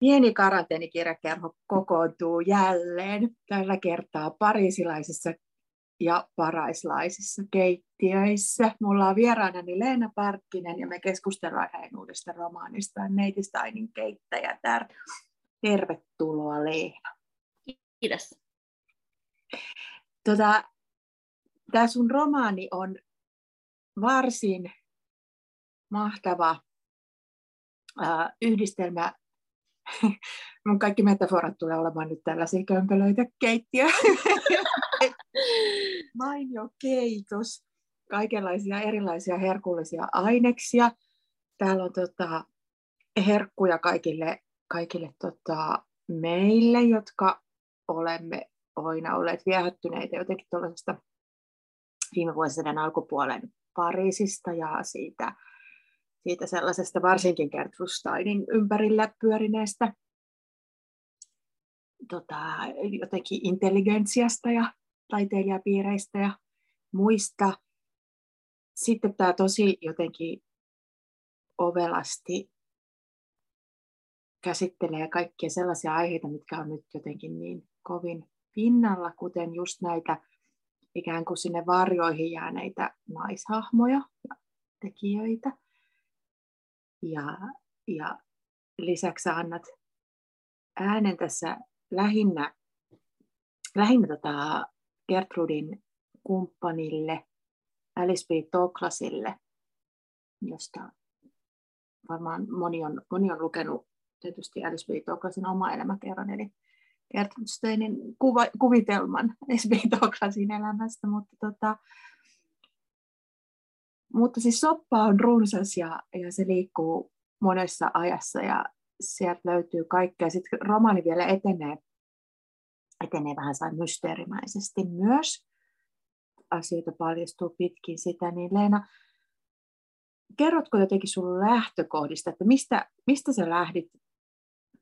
Pieni karanteenikirjakerho kokoontuu jälleen, tällä kertaa parisilaisissa ja paraislaisissa keittiöissä. Mulla on vieraanani Leena Parkkinen ja me keskustellaan hänen uudesta romaanistaan Neitistainin keittäjätär. Tervetuloa Leena. Kiitos. Tota, Tämä sun romaani on varsin mahtava yhdistelmä. Mun kaikki metaforat tulee olemaan nyt tällaisia kömpelöitä keittiö. Mainio keitos, kaikenlaisia erilaisia herkullisia aineksia. Täällä on tota, herkkuja kaikille, kaikille tota, meille, jotka olemme aina olleet viehättyneitä jotenkin tuollaisesta viime vuosien alkupuolen Pariisista ja siitä, siitä sellaisesta varsinkin Gertrude Steinin ympärillä pyörineestä tota, jotenkin intelligentsiasta ja taiteilijapiireistä ja muista. Sitten tämä tosi jotenkin ovelasti käsittelee kaikkia sellaisia aiheita, mitkä on nyt jotenkin niin kovin pinnalla, kuten just näitä ikään kuin sinne varjoihin jääneitä naishahmoja ja tekijöitä. Ja, ja lisäksi annat äänen tässä lähinnä, lähinnä tota Gertrudin kumppanille, Alice B. Douglasille, josta varmaan moni on, moni on lukenut tietysti Alice B. Douglasin oma elämäkerran, eli Gertrude Steinin kuva, kuvitelman S.B. Douglasin elämästä, mutta, tota, mutta siis soppa on runsas ja, ja se liikkuu monessa ajassa ja sieltä löytyy kaikkea. Sitten romaani vielä etenee, etenee vähän sain mysteerimäisesti myös. Asioita paljastuu pitkin sitä, niin Leena, kerrotko jotenkin sun lähtökohdista, että mistä, mistä sä lähdit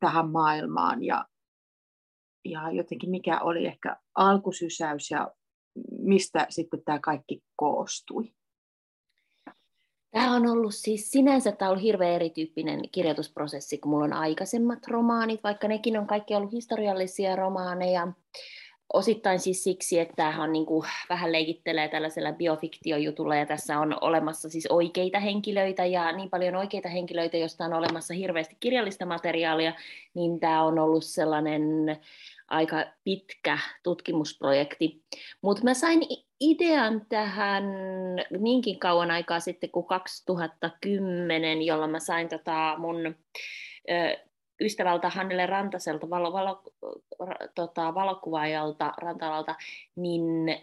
tähän maailmaan ja, ja jotenkin mikä oli ehkä alkusysäys ja mistä sitten tämä kaikki koostui? Tämä on ollut siis sinänsä tämä on ollut hirveän erityyppinen kirjoitusprosessi kuin mulla on aikaisemmat romaanit, vaikka nekin on kaikki ollut historiallisia romaaneja. Osittain siis siksi, että tämähän niin kuin, vähän leikittelee tällaisella biofiktiojutulla ja tässä on olemassa siis oikeita henkilöitä ja niin paljon oikeita henkilöitä, joista on olemassa hirveästi kirjallista materiaalia, niin tämä on ollut sellainen aika pitkä tutkimusprojekti. Mutta mä sain idean tähän niinkin kauan aikaa sitten kuin 2010, jolloin mä sain tota mun ö, ystävältä Hannele Rantaselta, valo, valo, tota, valokuvaajalta Rantalalta, niin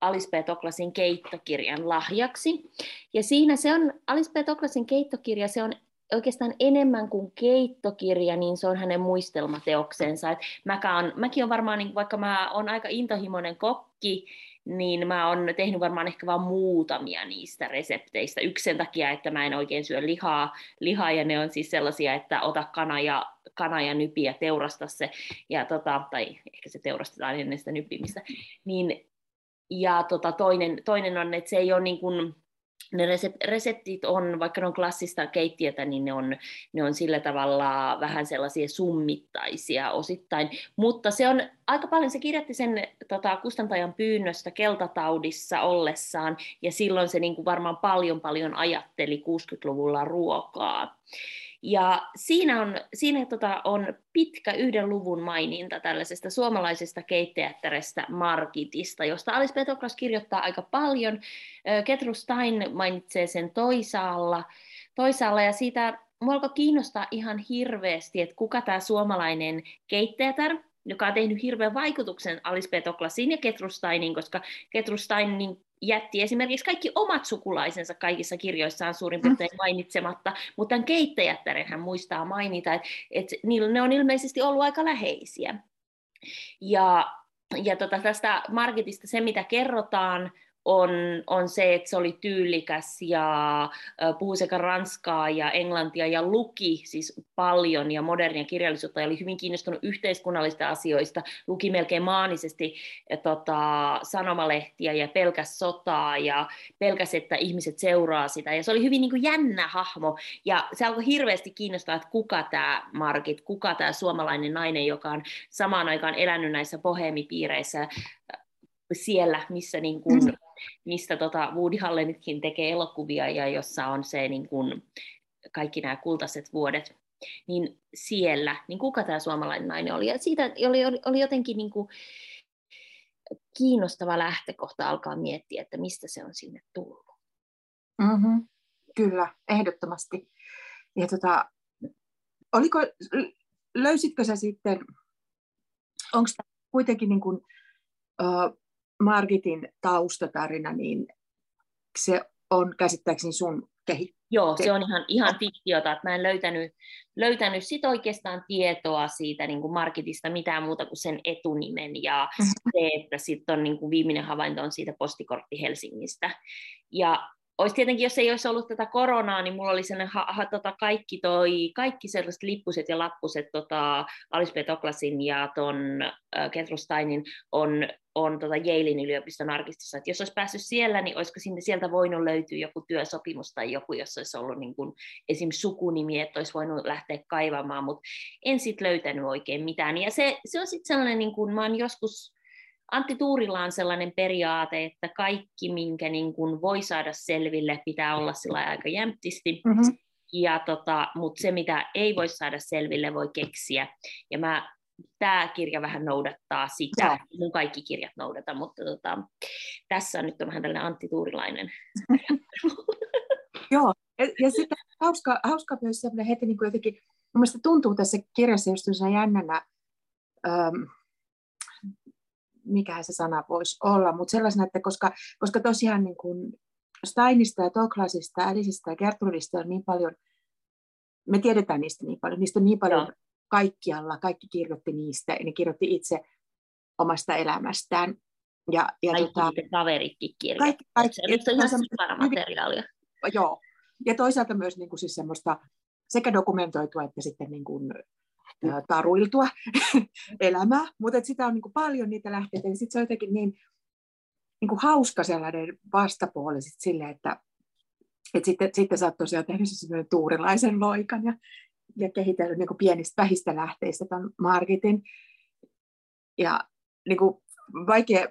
Alice P. Toklasin keittokirjan lahjaksi. Ja siinä se on, Alice P. Toklasin keittokirja, se on oikeastaan enemmän kuin keittokirja, niin se on hänen muistelmateoksensa. Et mäkä on, mäkin on varmaan, niin vaikka mä olen aika intohimoinen kokki, niin mä oon tehnyt varmaan ehkä vain muutamia niistä resepteistä. Yksi sen takia, että mä en oikein syö lihaa, lihaa ja ne on siis sellaisia, että ota kana ja, kana ja nypi ja teurasta se, ja tota, tai ehkä se teurastetaan ennen sitä nyppimistä. Niin, ja tota, toinen, toinen on, että se ei ole niin kuin, ne reseptit on, vaikka ne on klassista keittiötä, niin ne on, ne on sillä tavalla vähän sellaisia summittaisia osittain. Mutta se on aika paljon, se kirjoitti sen tota, kustantajan pyynnöstä keltataudissa ollessaan, ja silloin se niin kuin varmaan paljon paljon ajatteli 60-luvulla ruokaa. Ja siinä on, siinä tota on pitkä yhden luvun maininta tällaisesta suomalaisesta keittäjättärestä Markitista, josta Alice Petoklas kirjoittaa aika paljon. Ketru Stein mainitsee sen toisaalla, toisaalla ja siitä mua alkoi kiinnostaa ihan hirveästi, että kuka tämä suomalainen keittäjätär, joka on tehnyt hirveän vaikutuksen Alice Petoklasiin ja Ketrustainin, koska Ketrustein niin jätti esimerkiksi kaikki omat sukulaisensa kaikissa kirjoissaan suurin piirtein mainitsematta, mutta tämän keittäjättären hän muistaa mainita, että, että ne on ilmeisesti ollut aika läheisiä. Ja, ja tota, tästä Margitista se, mitä kerrotaan, on, on se, että se oli tyylikäs ja puhui sekä ranskaa ja englantia ja luki siis paljon ja modernia kirjallisuutta ja oli hyvin kiinnostunut yhteiskunnallisista asioista, luki melkein maanisesti ja, tota, sanomalehtiä ja pelkäs sotaa ja pelkäs, että ihmiset seuraa sitä ja se oli hyvin niin kuin jännä hahmo ja se alkoi hirveästi kiinnostaa, että kuka tämä Margit, kuka tämä suomalainen nainen, joka on samaan aikaan elänyt näissä bohemipiireissä siellä, missä niin kuin, mm. Mistä tota Woody Hallenitkin tekee elokuvia ja jossa on se niin kuin, kaikki nämä kultaiset vuodet, niin siellä, niin kuka tämä suomalainen nainen oli. Ja siitä oli, oli, oli jotenkin niin kuin kiinnostava lähtökohta alkaa miettiä, että mistä se on sinne tullut. Mm-hmm. Kyllä, ehdottomasti. Ja tota, oliko, löysitkö sä sitten, onko tämä kuitenkin niin kuin, uh, Margitin taustatarina, niin se on käsittääkseni sun kehittämä. Joo, se on ihan, ihan fiktiota, että mä en löytänyt, löytänyt sit oikeastaan tietoa siitä niin kuin Margitista mitään muuta kuin sen etunimen ja mm-hmm. se, että sitten on niin kuin viimeinen havainto on siitä postikortti Helsingistä. Ja olisi tietenkin, jos ei olisi ollut tätä koronaa, niin mulla oli sellainen ha, ha, tota, kaikki, toi, kaikki sellaiset lippuset ja lappuset tota, Alice Petoklasin ja ton äh, Ketru Steinin on, on tota Yalein yliopiston arkistossa. Et jos olisi päässyt siellä, niin olisiko sinne, sieltä voinut löytyä joku työsopimus tai joku, jossa olisi ollut niin kuin, esim. sukunimi, että olisi voinut lähteä kaivamaan, mutta en sitten löytänyt oikein mitään. Ja se, se on sitten sellainen, niin kuin, mä oon joskus Antti Tuurilla on sellainen periaate, että kaikki, minkä niin kuin voi saada selville, pitää olla sillä aika jämptisti. Mm-hmm. Ja tota, mutta se, mitä ei voi saada selville, voi keksiä. Ja mä, tämä kirja vähän noudattaa sitä. Ja. Mun kaikki kirjat noudata, mutta tota, tässä on nyt on vähän tällainen Antti Tuurilainen. Joo, ja, ja sitten hauska, hauska myös sellainen heti niin kuin jotenkin, mun tuntuu tässä kirjassa just jännänä, ähm, mikä se sana voisi olla, mutta sellaisena, että koska, koska tosiaan niin kuin Steinista ja Toklasista, Älisistä ja Gertrudista on niin paljon, me tiedetään niistä niin paljon, niistä on niin paljon Joo. kaikkialla, kaikki kirjoitti niistä, ja ne kirjoitti itse omasta elämästään. Ja, ja kaikki tota, kaveritkin kirjoitti. Kaikki, kaikki, se on ihan sikana materiaalia. Joo, ja toisaalta myös niin kuin siis semmoista sekä dokumentoitua että sitten niin kuin taruiltua elämää, mutta sitä on niin kuin paljon niitä lähteitä, niin sitten se on jotenkin niin, niin kuin hauska sellainen vastapuoli sit sille, että, että sitten, sitten sä oot tosiaan tehnyt sellainen tuurilaisen loikan ja, ja kehitellyt niin kuin pienistä vähistä lähteistä tämän Margitin. Ja niin kuin vaikea,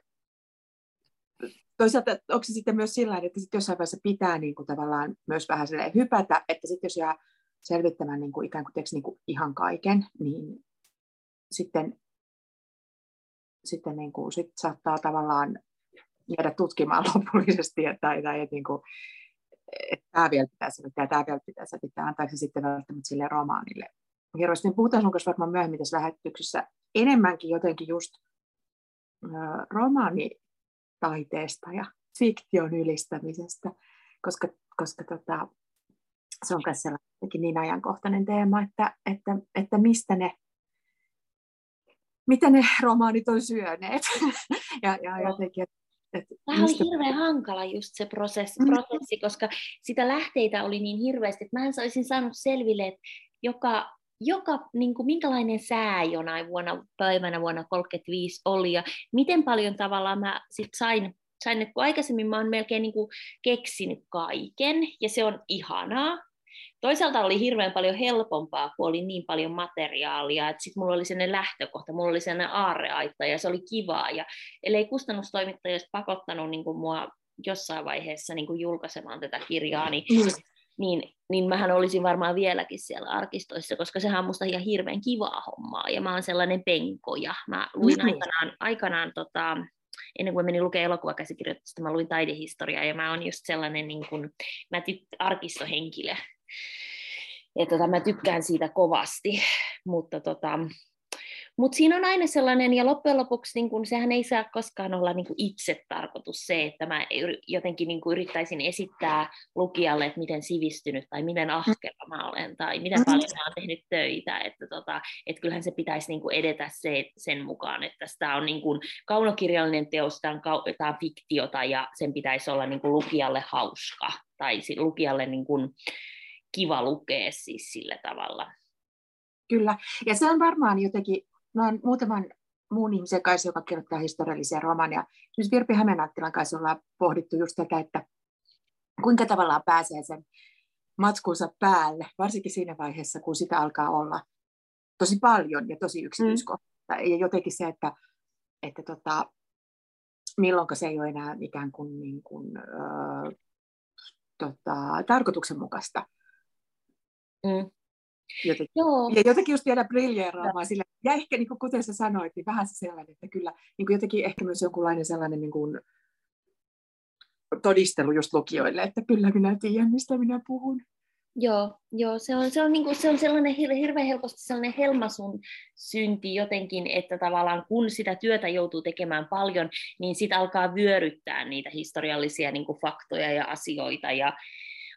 toisaalta onko se sitten myös sillä että sitten jossain vaiheessa pitää niin kuin tavallaan myös vähän hypätä, että sitten jos jää selvittämään niin kuin ikään kuin, teeksi, niin kuin ihan kaiken, niin sitten, sitten niin kuin, sit saattaa tavallaan jäädä tutkimaan lopullisesti, että, tai, tai että, niin kuin, että tämä vielä pitää selvittää, tämä vielä pitää selvittää, antaako se sitten välttämättä sille romaanille. Hirveästi me puhutaan sun kanssa varmaan myöhemmin tässä lähetyksessä enemmänkin jotenkin just romaanitaiteesta ja fiktion ylistämisestä, koska, koska tota, se on myös niin ajankohtainen teema, että, että, että mistä ne, mitä ne romaanit on syöneet. ja, ja jotenkin, että Tämä mistä... oli hirveän hankala just se prosessi, mm. prosessi, koska sitä lähteitä oli niin hirveästi, että mä en olisin saanut selville, että joka, joka, niin kuin, minkälainen sää jonain vuonna, päivänä vuonna 1935 oli ja miten paljon tavallaan mä sit sain, sain että kun aikaisemmin mä oon melkein niin kuin keksinyt kaiken ja se on ihanaa, Toisaalta oli hirveän paljon helpompaa, kun oli niin paljon materiaalia, että sitten mulla oli sellainen lähtökohta, mulla oli sellainen aarreaitta ja se oli kivaa. Ja ellei kustannustoimittaja olisi pakottanut niin kuin mua jossain vaiheessa niin kuin julkaisemaan tätä kirjaa, niin, mm. niin, niin mähän olisin varmaan vieläkin siellä arkistoissa, koska sehän on musta ihan hirveän kivaa hommaa. Ja mä oon sellainen penkoja. Mä luin mm. aikanaan, aikanaan tota, ennen kuin menin lukemaan elokuvakäsikirjoitusta, mä luin taidehistoriaa ja mä oon just sellainen niin kuin, mä tyk- arkistohenkilö. Ja tota, mä tykkään siitä kovasti, mutta tota, Mutta siinä on aina sellainen, ja loppujen lopuksi niin kun, sehän ei saa koskaan olla niin itse tarkoitus se, että mä jotenkin niin yrittäisin esittää lukijalle, että miten sivistynyt tai miten ahkera mä olen tai miten mm. paljon mä oon tehnyt töitä. Että, tota, että kyllähän se pitäisi niin edetä se, sen mukaan, että tämä on niin kun, kaunokirjallinen teos, tämä on, tämä on fiktiota ja sen pitäisi olla niin lukijalle hauska tai lukijalle niin kun, kiva lukea siis sillä tavalla. Kyllä, ja se on varmaan jotenkin, mä olen muutaman muun ihmisen kanssa, joka kirjoittaa historiallisia romaneja. Esimerkiksi Virpi Hämeenattilan kanssa ollaan pohdittu just tätä, että kuinka tavallaan pääsee sen matskunsa päälle, varsinkin siinä vaiheessa, kun sitä alkaa olla tosi paljon ja tosi yksityiskohtaista. Mm. Ja jotenkin se, että, että tota, milloin se ei ole enää ikään kuin, niin kuin äh, tota, tarkoituksenmukaista. Mm. Jotenkin. Joo. Ja jotenkin just vielä briljeeraamaan sillä, ja ehkä niin kuin, kuten sä sanoit, niin vähän se sellainen, että kyllä niin kuin jotenkin ehkä myös jonkunlainen sellainen niin kuin, todistelu just lukijoille, että kyllä minä tiedän, mistä minä puhun. Joo, joo se, on, se, on niin kuin, se on sellainen hirveän helposti sellainen helmasun synti jotenkin, että tavallaan kun sitä työtä joutuu tekemään paljon, niin sitä alkaa vyöryttää niitä historiallisia niin kuin faktoja ja asioita ja,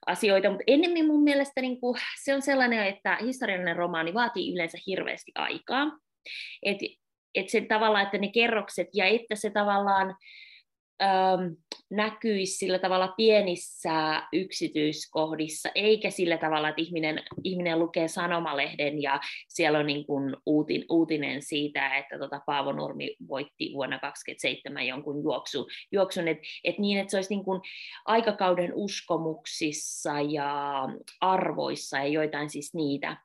asioita, mutta ennemmin mun mielestä niin kuin, se on sellainen, että historiallinen romaani vaatii yleensä hirveästi aikaa. Että et se tavallaan, että ne kerrokset ja että se tavallaan ähm, näkyisi sillä tavalla pienissä yksityiskohdissa, eikä sillä tavalla, että ihminen, ihminen lukee sanomalehden ja siellä on niin kuin uutin, uutinen siitä, että tota Paavo Nurmi voitti vuonna 2027 jonkun juoksu, juoksun, että et niin, että se olisi niin kuin aikakauden uskomuksissa ja arvoissa ja joitain siis niitä,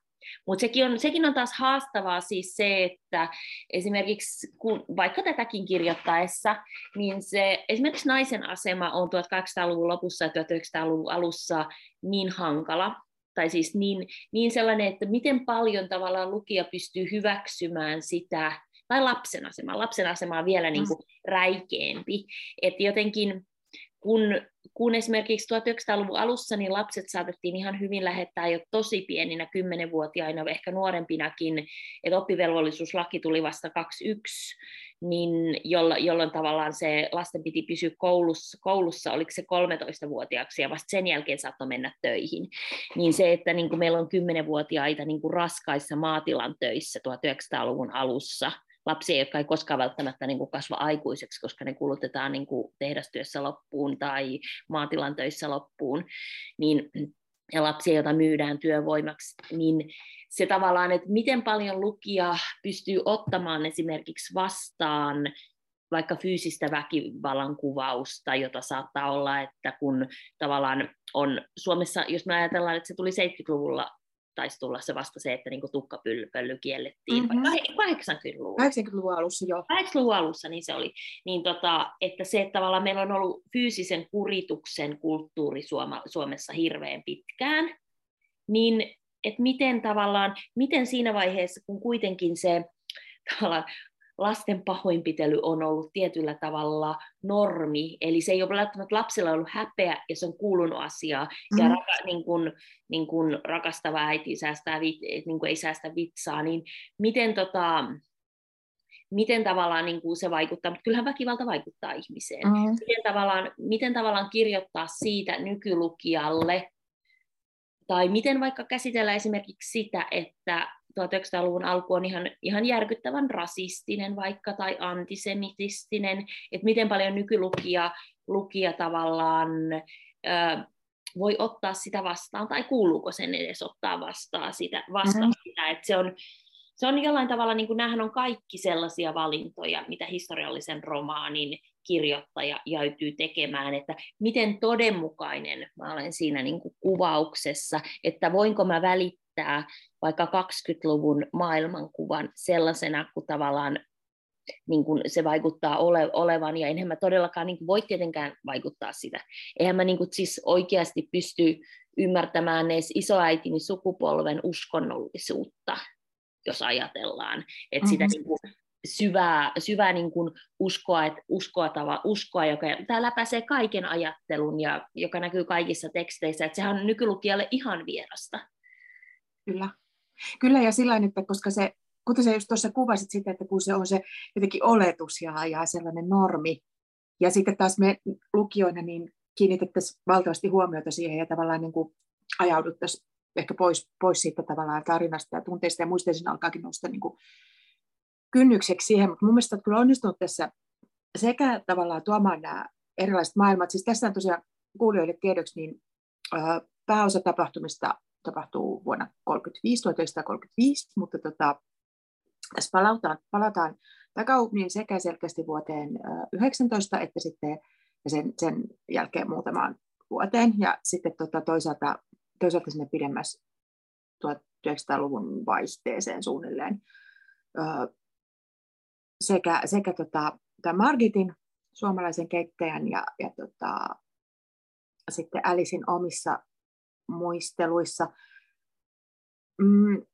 mutta sekin on, sekin on taas haastavaa siis se, että esimerkiksi kun, vaikka tätäkin kirjoittaessa, niin se, esimerkiksi naisen asema on 1800-luvun lopussa ja 1900-luvun alussa niin hankala, tai siis niin, niin sellainen, että miten paljon tavallaan lukija pystyy hyväksymään sitä, tai lapsen asema. Lapsen asema on vielä niin kuin räikeämpi. Että jotenkin kun, kun esimerkiksi 1900-luvun alussa niin lapset saatettiin ihan hyvin lähettää jo tosi pieninä, kymmenenvuotiaina, ehkä nuorempinakin, että oppivelvollisuuslaki tuli vasta 21, niin jolla, jolloin tavallaan se lasten piti pysyä koulussa, koulussa oliko se 13-vuotiaaksi ja vasta sen jälkeen saattoi mennä töihin. Niin se, että niin kuin meillä on 10-vuotiaita niin kuin raskaissa maatilan töissä 1900-luvun alussa, lapsia, jotka ei koskaan välttämättä niin kuin kasva aikuiseksi, koska ne kulutetaan niin kuin tehdastyössä loppuun tai maatilan töissä loppuun, niin, ja lapsia, joita myydään työvoimaksi, niin se tavallaan, että miten paljon lukija pystyy ottamaan esimerkiksi vastaan vaikka fyysistä väkivallan kuvausta, jota saattaa olla, että kun tavallaan on Suomessa, jos me ajatellaan, että se tuli 70-luvulla taisi tulla se vasta se, että niinku tukkapölly kiellettiin, mm-hmm. 80-luvun. 80-luvun alussa, joo. 80-luvun alussa niin se oli. Niin tota, että se, että tavallaan meillä on ollut fyysisen kurituksen kulttuuri Suoma, Suomessa hirveän pitkään, niin että miten tavallaan, miten siinä vaiheessa, kun kuitenkin se tavallaan lasten pahoinpitely on ollut tietyllä tavalla normi, eli se ei ole välttämättä lapsella ollut häpeä ja se on kuulunut asiaa, mm. ja raka, niin kun, niin kun rakastava äiti säästää, niin kun ei säästä vitsaa, niin miten, tota, miten tavallaan niin kuin se vaikuttaa, mutta kyllähän väkivalta vaikuttaa ihmiseen. Mm. Miten, tavallaan, miten tavallaan kirjoittaa siitä nykylukijalle, tai miten vaikka käsitellä esimerkiksi sitä, että 1900-luvun alku on ihan, ihan järkyttävän rasistinen vaikka tai antisemitistinen, että miten paljon nykylukija lukija tavallaan ö, voi ottaa sitä vastaan tai kuuluuko sen edes ottaa vastaan sitä, vastaan mm-hmm. sitä että se on, se on jollain tavalla, niin kuin nämähän on kaikki sellaisia valintoja, mitä historiallisen romaanin kirjoittaja joutuu tekemään, että miten todenmukainen mä olen siinä niin kuin kuvauksessa, että voinko mä välittää vaikka 20-luvun maailmankuvan sellaisena, kun tavallaan niin kuin se vaikuttaa ole, olevan, ja enhän mä todellakaan niin kuin voi tietenkään vaikuttaa sitä. Eihän mä niin kuin siis oikeasti pysty ymmärtämään edes isoäitini sukupolven uskonnollisuutta, jos ajatellaan. Että mm-hmm. sitä niin kuin syvää, syvää niin kuin uskoa, että uskoa, tava, uskoa, joka tämä läpäisee kaiken ajattelun ja joka näkyy kaikissa teksteissä, että sehän on nykylukijalle ihan vierasta. Kyllä. Kyllä ja sillä että koska se kuten sä just tuossa kuvasit sitä, että kun se on se jotenkin oletus ja, ja sellainen normi, ja sitten taas me lukijoina niin kiinnitettäisiin valtavasti huomiota siihen ja tavallaan niin kuin ajauduttaisiin ehkä pois, pois siitä tavallaan tarinasta ja tunteista ja ja alkaakin nousta niin kuin kynnykseksi siihen, mutta mun mielestä kyllä onnistunut tässä sekä tavallaan tuomaan nämä erilaiset maailmat, siis tässä on tosiaan kuulijoille tiedoksi, niin pääosa tapahtumista tapahtuu vuonna 1935, 1935, mutta tota, tässä palataan, palataan takaumiin sekä selkeästi vuoteen 19 että sitten sen, sen jälkeen muutamaan vuoteen. Ja sitten tota, toisaalta, toisaalta sinne pidemmässä 1900-luvun vaihteeseen suunnilleen. Sekä sekä tota, Margitin, suomalaisen keittäjän, ja, ja tota, sitten Alicein omissa muisteluissa. Mm,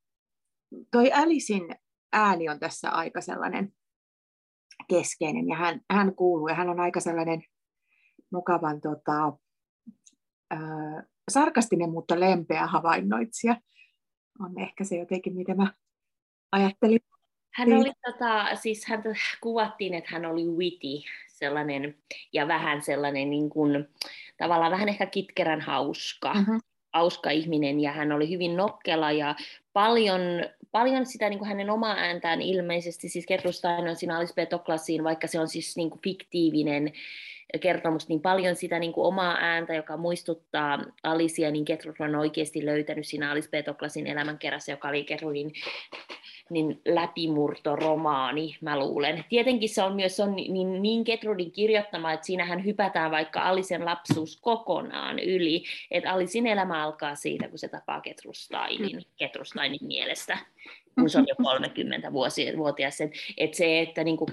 toi Alicein ääni on tässä aika sellainen keskeinen ja hän, hän kuuluu ja hän on aika sellainen mukavan tota, äh, sarkastinen, mutta lempeä havainnoitsija. On ehkä se jotenkin, mitä mä ajattelin. Hän oli, tota, siis hän kuvattiin, että hän oli witty, sellainen, ja vähän sellainen niin kuin, tavallaan vähän ehkä kitkerän hauska. Uh-huh hauska ihminen ja hän oli hyvin nokkela ja paljon, paljon sitä niin kuin hänen omaa ääntään ilmeisesti, siis Gertrud Stein on siinä Alice Betoklasiin, vaikka se on siis niin kuin fiktiivinen kertomus, niin paljon sitä niin kuin omaa ääntä, joka muistuttaa Alisia, niin Gertrud on oikeasti löytänyt siinä Alice Betoklasin elämänkerässä, joka oli Gertrudin niin läpimurtoromaani, mä luulen. Tietenkin se on myös on niin, niin Getrudin kirjoittama, että siinähän hypätään vaikka Alisen lapsuus kokonaan yli, että Alisin elämä alkaa siitä, kun se tapaa Getrustainin, Getrustainin mielestä kun se on jo 30-vuotias. Et, et se, että niin kuin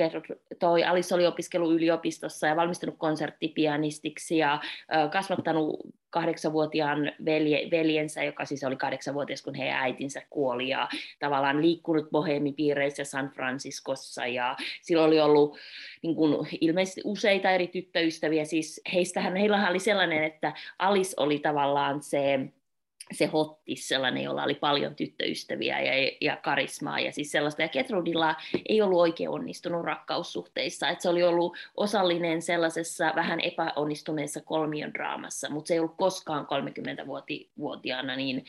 toi Alice oli opiskellut yliopistossa ja valmistunut konserttipianistiksi ja ö, kasvattanut kahdeksanvuotiaan velje, veljensä, joka siis oli kahdeksanvuotias, kun heidän äitinsä kuoli, ja tavallaan liikkunut bohemipiireissä San Franciscossa, ja sillä oli ollut niin kuin, ilmeisesti useita eri tyttöystäviä, siis heistähän, heillähän oli sellainen, että Alice oli tavallaan se se hottis, sellainen, jolla oli paljon tyttöystäviä ja, ja karismaa ja siis sellaista. Ja Ketrudilla ei ollut oikein onnistunut rakkaussuhteissa, että se oli ollut osallinen sellaisessa vähän epäonnistuneessa kolmion draamassa, mutta se ei ollut koskaan 30-vuotiaana, niin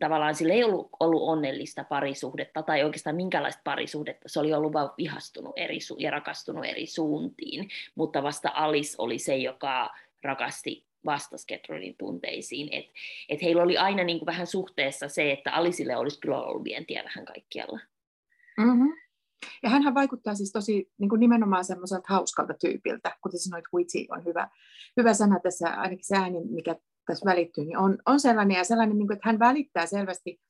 tavallaan sillä ei ollut, ollut onnellista parisuhdetta tai oikeastaan minkälaista parisuhdetta. Se oli ollut vain vihastunut eri su- ja rakastunut eri suuntiin, mutta vasta Alice oli se, joka rakasti vastasi Ketronin tunteisiin. Että et heillä oli aina niin kuin vähän suhteessa se, että Alisille olisi kyllä ollut vientiä vähän kaikkialla. Mm-hmm. Ja hän vaikuttaa siis tosi niin kuin nimenomaan semmoiselta hauskalta tyypiltä, kuten sanoit, witty on hyvä, hyvä sana tässä, ainakin se ääni, mikä tässä välittyy, niin on, on sellainen ja sellainen, niin kuin, että hän välittää selvästi,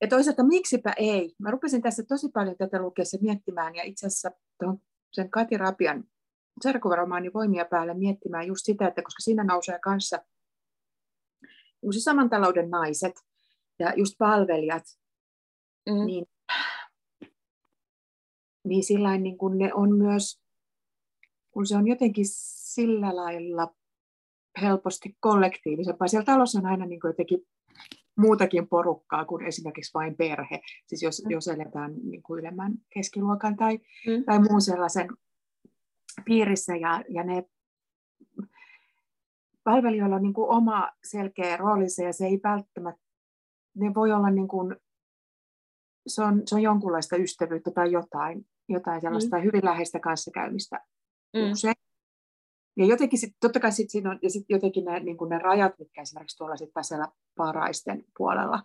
ja toisaalta miksipä ei. Mä rupesin tässä tosi paljon tätä lukeessa miettimään, ja itse asiassa sen Kati Rapian sarkuvaromaani voimia päälle miettimään just sitä, että koska siinä nousee kanssa uusi saman talouden naiset ja just palvelijat, mm. niin, niin sillä niin kun ne on myös, kun se on jotenkin sillä lailla helposti kollektiivisempaa. Siellä talossa on aina niin kuin jotenkin muutakin porukkaa kuin esimerkiksi vain perhe. Siis jos, mm. jos eletään niin kuin ylemmän keskiluokan tai, mm. tai muun sellaisen piirissä ja, ja ne palvelijoilla on niin kuin oma selkeä roolinsa ja se ei välttämättä, ne voi olla niin kuin, se on, se on jonkunlaista ystävyyttä tai jotain, jotain sellaista mm. hyvin läheistä kanssakäymistä mm. usein. Ja jotenkin sit, totta kai sit siinä on, ja sit jotenkin ne, niin ne rajat, mitkä esimerkiksi tuolla sit siellä paraisten puolella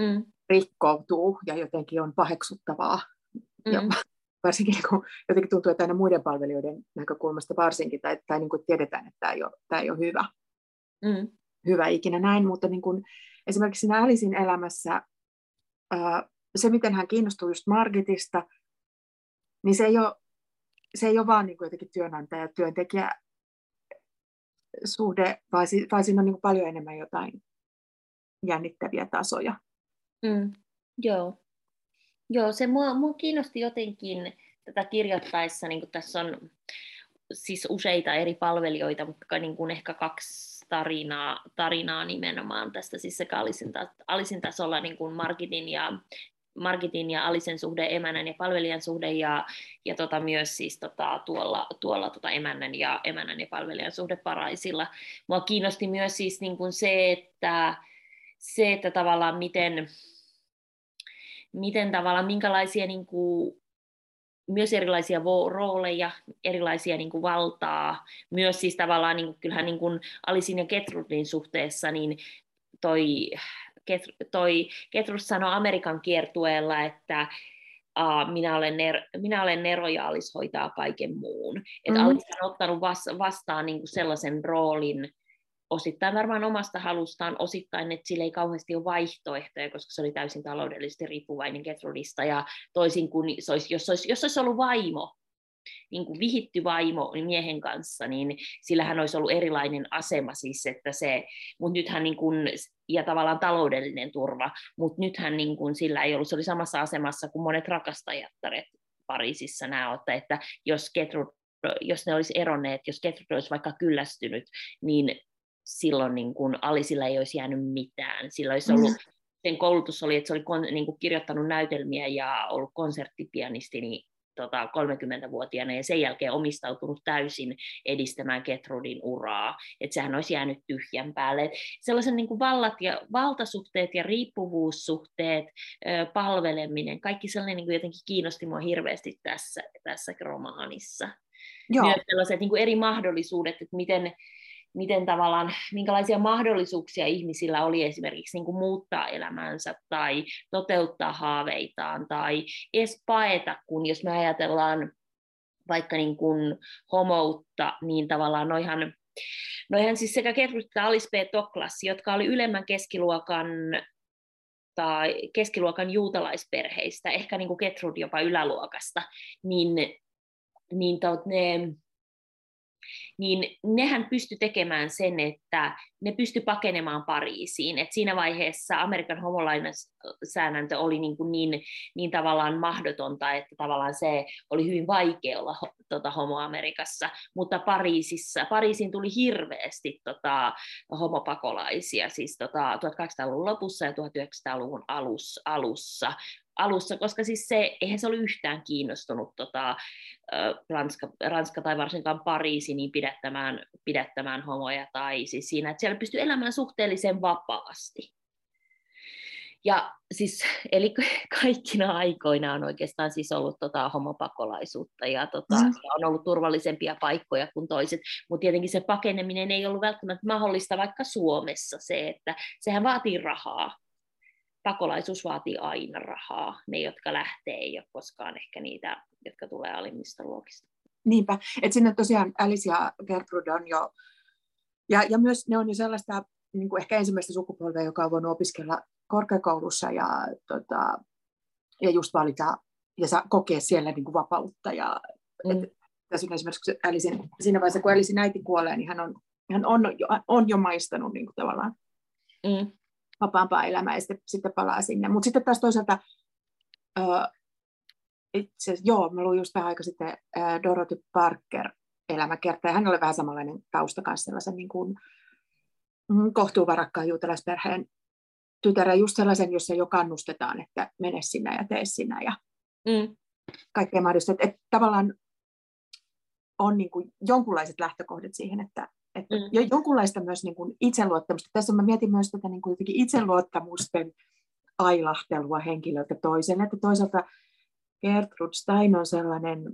mm. rikkoutuu ja jotenkin on paheksuttavaa mm. jopa varsinkin kun jotenkin tuntuu, että aina muiden palvelijoiden näkökulmasta varsinkin, tai, tai niin kuin tiedetään, että tämä ei ole, tämä ei ole hyvä, mm. hyvä ikinä näin, mutta niin kuin, esimerkiksi siinä Alisin elämässä ää, se, miten hän kiinnostuu just Margitista, niin se ei ole, se ei ole vaan niin kuin jotenkin työnantaja työntekijä suhde, vaan, si, vaan siinä on niin kuin paljon enemmän jotain jännittäviä tasoja. Mm. Joo. Joo, se mua, mua kiinnosti jotenkin tätä kirjoittaessa, niin tässä on siis useita eri palvelijoita, mutta niin kuin ehkä kaksi tarinaa, tarinaa nimenomaan tästä, siis sekä Alisin, Alisin tasolla niin kuin Margitin ja Margitin ja Alisen suhde, emännän ja palvelijan suhde ja, ja tota myös siis tota, tuolla, tuolla tota emännän, ja, emännän ja palvelijan suhde Paraisilla. Mua kiinnosti myös siis niin kuin se, että, se, että tavallaan miten, miten tavallaan minkälaisia niin kuin, myös erilaisia rooleja, erilaisia niin kuin valtaa, myös siis tavallaan niin kuin, kyllähän niin kuin Alisin ja Gertrudin suhteessa, niin toi, toi Gertrud sanoi Amerikan kiertueella, että uh, minä, olen ner- minä olen Nero ja Alice hoitaa kaiken muun. Että mm. Alice on ottanut vas- vastaan niin kuin sellaisen roolin, osittain varmaan omasta halustaan, osittain, että sillä ei kauheasti ole vaihtoehtoja, koska se oli täysin taloudellisesti riippuvainen Gertrudista, ja toisin kuin se olisi, jos, olisi, jos olisi ollut vaimo, niin kuin vihitty vaimo miehen kanssa, niin sillähän olisi ollut erilainen asema siis, että se, mutta nythän niin kuin, ja tavallaan taloudellinen turva, mutta nythän niin kuin sillä ei ollut, se oli samassa asemassa kuin monet rakastajattaret Pariisissa nämä, että jos Gertrud jos ne olisi eronneet, jos Gertrud olisi vaikka kyllästynyt, niin silloin niin kuin Alisilla ei olisi jäänyt mitään. Sillä olisi ollut, mm. sen koulutus oli, että se oli kon, niin kuin kirjoittanut näytelmiä ja ollut konserttipianisti niin, tota, 30-vuotiaana ja sen jälkeen omistautunut täysin edistämään Ketrudin uraa. Että sehän olisi jäänyt tyhjän päälle. Et sellaisen niin kuin vallat ja, valtasuhteet ja riippuvuussuhteet, palveleminen, kaikki sellainen niin kuin jotenkin kiinnosti minua hirveästi tässä, tässä romaanissa. Joo. Myös sellaiset niin kuin eri mahdollisuudet, että miten, miten tavallaan, minkälaisia mahdollisuuksia ihmisillä oli esimerkiksi niin kuin muuttaa elämänsä tai toteuttaa haaveitaan tai edes paeta, kun jos me ajatellaan vaikka niin kuin homoutta, niin tavallaan noihan, noihan siis sekä Gertrude että Alice B. Toklas, jotka oli ylemmän keskiluokan tai keskiluokan juutalaisperheistä, ehkä niin kuin Gertrude jopa yläluokasta, niin, niin ne, niin nehän pysty tekemään sen, että ne pysty pakenemaan Pariisiin. Et siinä vaiheessa Amerikan homolainsäädäntö oli niin, kuin niin, niin tavallaan mahdotonta, että tavallaan se oli hyvin vaikea olla tota, homo-Amerikassa, mutta Pariisissa, Pariisiin tuli hirveästi tota, homopakolaisia, siis tota, 1800-luvun lopussa ja 1900-luvun alus, alussa, alussa, koska siis se, eihän se ollut yhtään kiinnostunut tota, Ranska, Ranska tai varsinkaan Pariisi niin pidättämään, pidättämään homoja, tai siis siinä, että siellä pystyy elämään suhteellisen vapaasti. Ja siis, eli kaikkina aikoina on oikeastaan siis ollut tota homopakolaisuutta ja, tota, mm. ja on ollut turvallisempia paikkoja kuin toiset, mutta tietenkin se pakeneminen ei ollut välttämättä mahdollista vaikka Suomessa se, että sehän vaatii rahaa pakolaisuus vaatii aina rahaa. Ne, jotka lähtee, ei ole koskaan ehkä niitä, jotka tulee alimmista luokista. Niinpä, että sinne tosiaan Alice ja Gertrude on jo, ja, ja myös ne on jo sellaista niin kuin ehkä ensimmäistä sukupolvea, joka on voinut opiskella korkeakoulussa ja, tota, ja just valita ja saa kokea siellä niin kuin vapautta. Ja, mm. et, tässä on esimerkiksi Alicein, siinä vaiheessa, kun Alicein äiti kuolee, niin hän on, hän on, jo, on jo maistanut niin kuin tavallaan mm vapaampaa elämää ja sitten, sitten palaa sinne. Mutta sitten taas toisaalta, uh, itse joo, mä luin just vähän aika sitten uh, Dorothy Parker elämäkerta, ja hän oli vähän samanlainen tausta kanssa sellaisen niin kuin, mm, kohtuuvarakkaan juutalaisperheen tytärä, just sellaisen, jossa jo kannustetaan, että mene sinä ja tee sinä ja mm. kaikkea mahdollista. Että, että tavallaan on niin kuin jonkunlaiset lähtökohdat siihen, että, että mm. jonkunlaista myös niin kuin itseluottamusta. Tässä mä mietin myös tätä niin kuin itseluottamusten ailahtelua henkilöltä toiselle. Että toisaalta Gertrude Stein on sellainen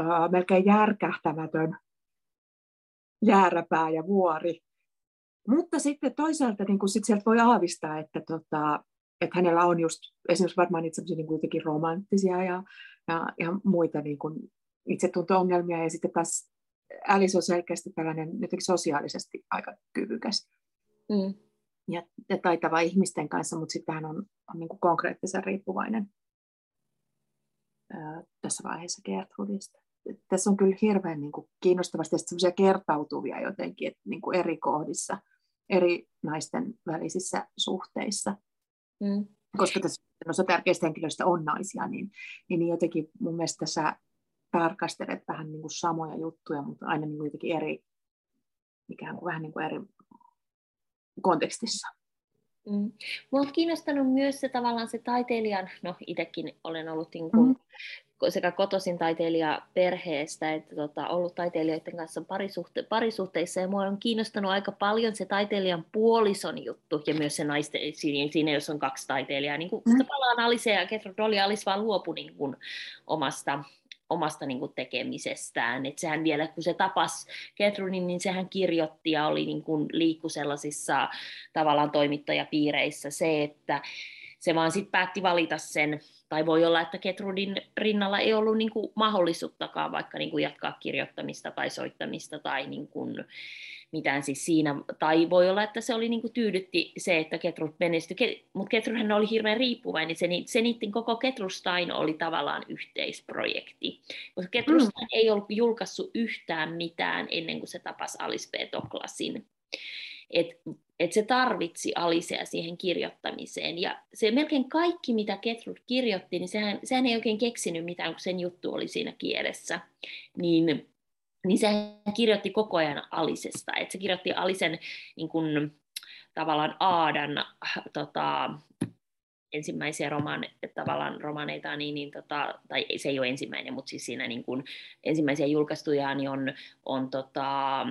uh, melkein järkähtämätön jääräpää ja vuori. Mutta sitten toisaalta niin kuin sit sieltä voi aavistaa, että, tota, että hänellä on just esimerkiksi varmaan niitä niin kuin jotenkin romanttisia ja, ja, ja muita niin kuin itsetunto-ongelmia ja sitten taas Alice on selkeästi tällainen jotenkin sosiaalisesti aika kyvykäs mm. ja, ja taitava ihmisten kanssa, mutta sitten hän on, on niin kuin konkreettisen riippuvainen ää, tässä vaiheessa Gertrudista. Tässä on kyllä hirveän niin kuin kiinnostavasti sellaisia kertautuvia jotenkin että niin kuin eri kohdissa, eri naisten välisissä suhteissa. Mm. Koska tässä osa tärkeistä henkilöistä on naisia, niin, niin jotenkin mun mielestä tässä tarkastelet vähän niin kuin samoja juttuja, mutta aina niin kuin jotenkin eri, ikään kuin vähän niin kuin eri kontekstissa. Mm. Mua on kiinnostanut myös se tavallaan se taiteilijan, no itsekin olen ollut niin kuin, mm sekä kotoisin taiteilija perheestä että tota, ollut taiteilijoiden kanssa parisuhte- parisuhteissa ja mua on kiinnostanut aika paljon se taiteilijan puolison juttu ja myös se naisten, siinä, siinä jos on kaksi taiteilijaa, niin kuin mm. palaan Alice ja Ketro Dolly Alice vaan luopui niin kuin omasta omasta niin kuin tekemisestään. Et sehän vielä, kun se tapas Ketrunin, niin sehän kirjoitti ja oli niin kuin liikku sellaisissa tavallaan toimittajapiireissä se, että se vaan sitten päätti valita sen, tai voi olla, että Ketrudin rinnalla ei ollut niin kuin mahdollisuuttakaan vaikka niin kuin jatkaa kirjoittamista tai soittamista tai niin kuin mitään siis siinä, tai voi olla, että se oli niin kuin tyydytti se, että Ketrud menestyi, mutta Ketrudhan oli hirveän riippuvainen, se, se niiden koko Ketrustain oli tavallaan yhteisprojekti, koska Ketrustain mm. ei ollut julkaissut yhtään mitään ennen kuin se tapasi Alice B. Toklasin. Et että se tarvitsi Alisea siihen kirjoittamiseen. Ja se melkein kaikki, mitä Ketrud kirjoitti, niin sehän, sehän ei oikein keksinyt mitään, kun sen juttu oli siinä kielessä. Niin, niin sehän kirjoitti koko ajan Alisesta. Että se kirjoitti Alisen niin kun, tavallaan Aadan tota, ensimmäisiä romaan, tavallaan romaneita, niin, niin tota, tai se ei ole ensimmäinen, mutta siis siinä niin kun, ensimmäisiä julkaistuja niin on, on tota,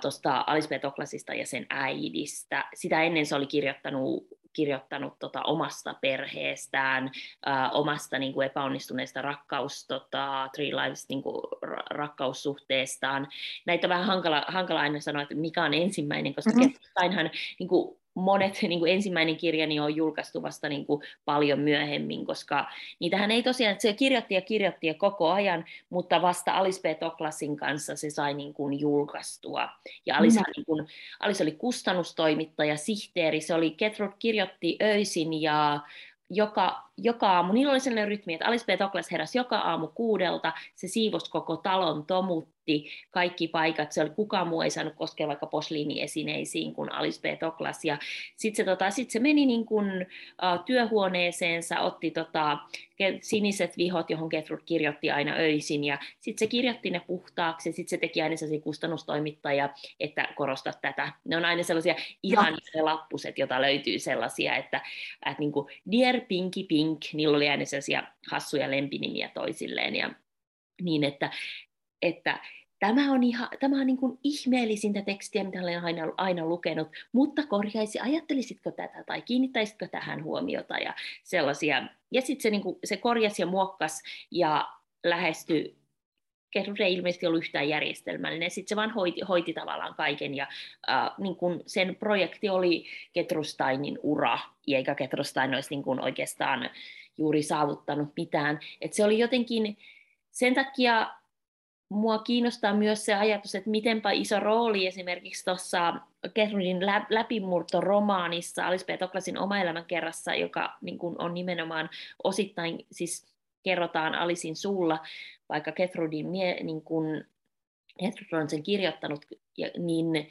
tuosta Alice Petoklasista ja sen äidistä. Sitä ennen se oli kirjoittanut kirjoittanut tota, omasta perheestään, uh, omasta niin kuin epäonnistuneesta rakkaus, tota, Three Lives niin kuin, ra- rakkaussuhteestaan. Näitä on vähän hankala, hankala aina sanoa, että mikä on ensimmäinen, koska mm-hmm. niin kuin, monet, niin kuin ensimmäinen kirjani on julkaistu vasta niin kuin paljon myöhemmin, koska niitähän ei tosiaan, se kirjoitti ja kirjoitti ja koko ajan, mutta vasta Alice B. Toklasin kanssa se sai niin kuin julkaistua. Ja Alice, mm. niin kuin, Alice oli kustannustoimittaja, sihteeri, se oli, Ketrud kirjoitti öisin ja joka, joka aamu, niillä oli sellainen rytmi, että Alice B. Toklas heräsi joka aamu kuudelta, se siivosi koko talon tomut, kaikki paikat, se oli, kukaan muu ei saanut koskea vaikka posliiniesineisiin kuin Alice B. Toklas, ja sitten se, tota, sit se meni niin kuin, uh, työhuoneeseensa, otti tota, siniset vihot, johon Gertrud kirjoitti aina öisin, ja sitten se kirjoitti ne puhtaaksi, ja sitten se teki aina sellaisia kustannustoimittaja, että korosta tätä. Ne on aina sellaisia ihan ne lappuset, joita löytyy sellaisia, että, että niin kuin Dear Pinky Pink, niillä oli aina sellaisia hassuja lempinimiä toisilleen, ja niin, että, että Tämä on, ihan, tämä on niin kuin ihmeellisintä tekstiä, mitä olen aina, aina lukenut, mutta korjaisi, ajattelisitko tätä tai kiinnittäisitkö tähän huomiota ja sellaisia. Ja sitten se, niin kuin, se korjasi ja muokkasi ja lähestyi Gertrude ei ilmeisesti ollut yhtään järjestelmällinen, sitten se vaan hoiti, hoiti tavallaan kaiken, ja äh, niin kun sen projekti oli Ketrustainin ura, eikä Ketrustain olisi niin kun oikeastaan juuri saavuttanut mitään. Et se oli jotenkin, sen takia mua kiinnostaa myös se ajatus, että mitenpä iso rooli esimerkiksi tuossa Gertrudin läpimurtoromaanissa Alice B. Toklasin oma elämänkerrassa, joka niin kuin on nimenomaan osittain, siis kerrotaan Alisin suulla, vaikka Gertrudin mie, niin kuin, Gertrud on sen kirjoittanut, niin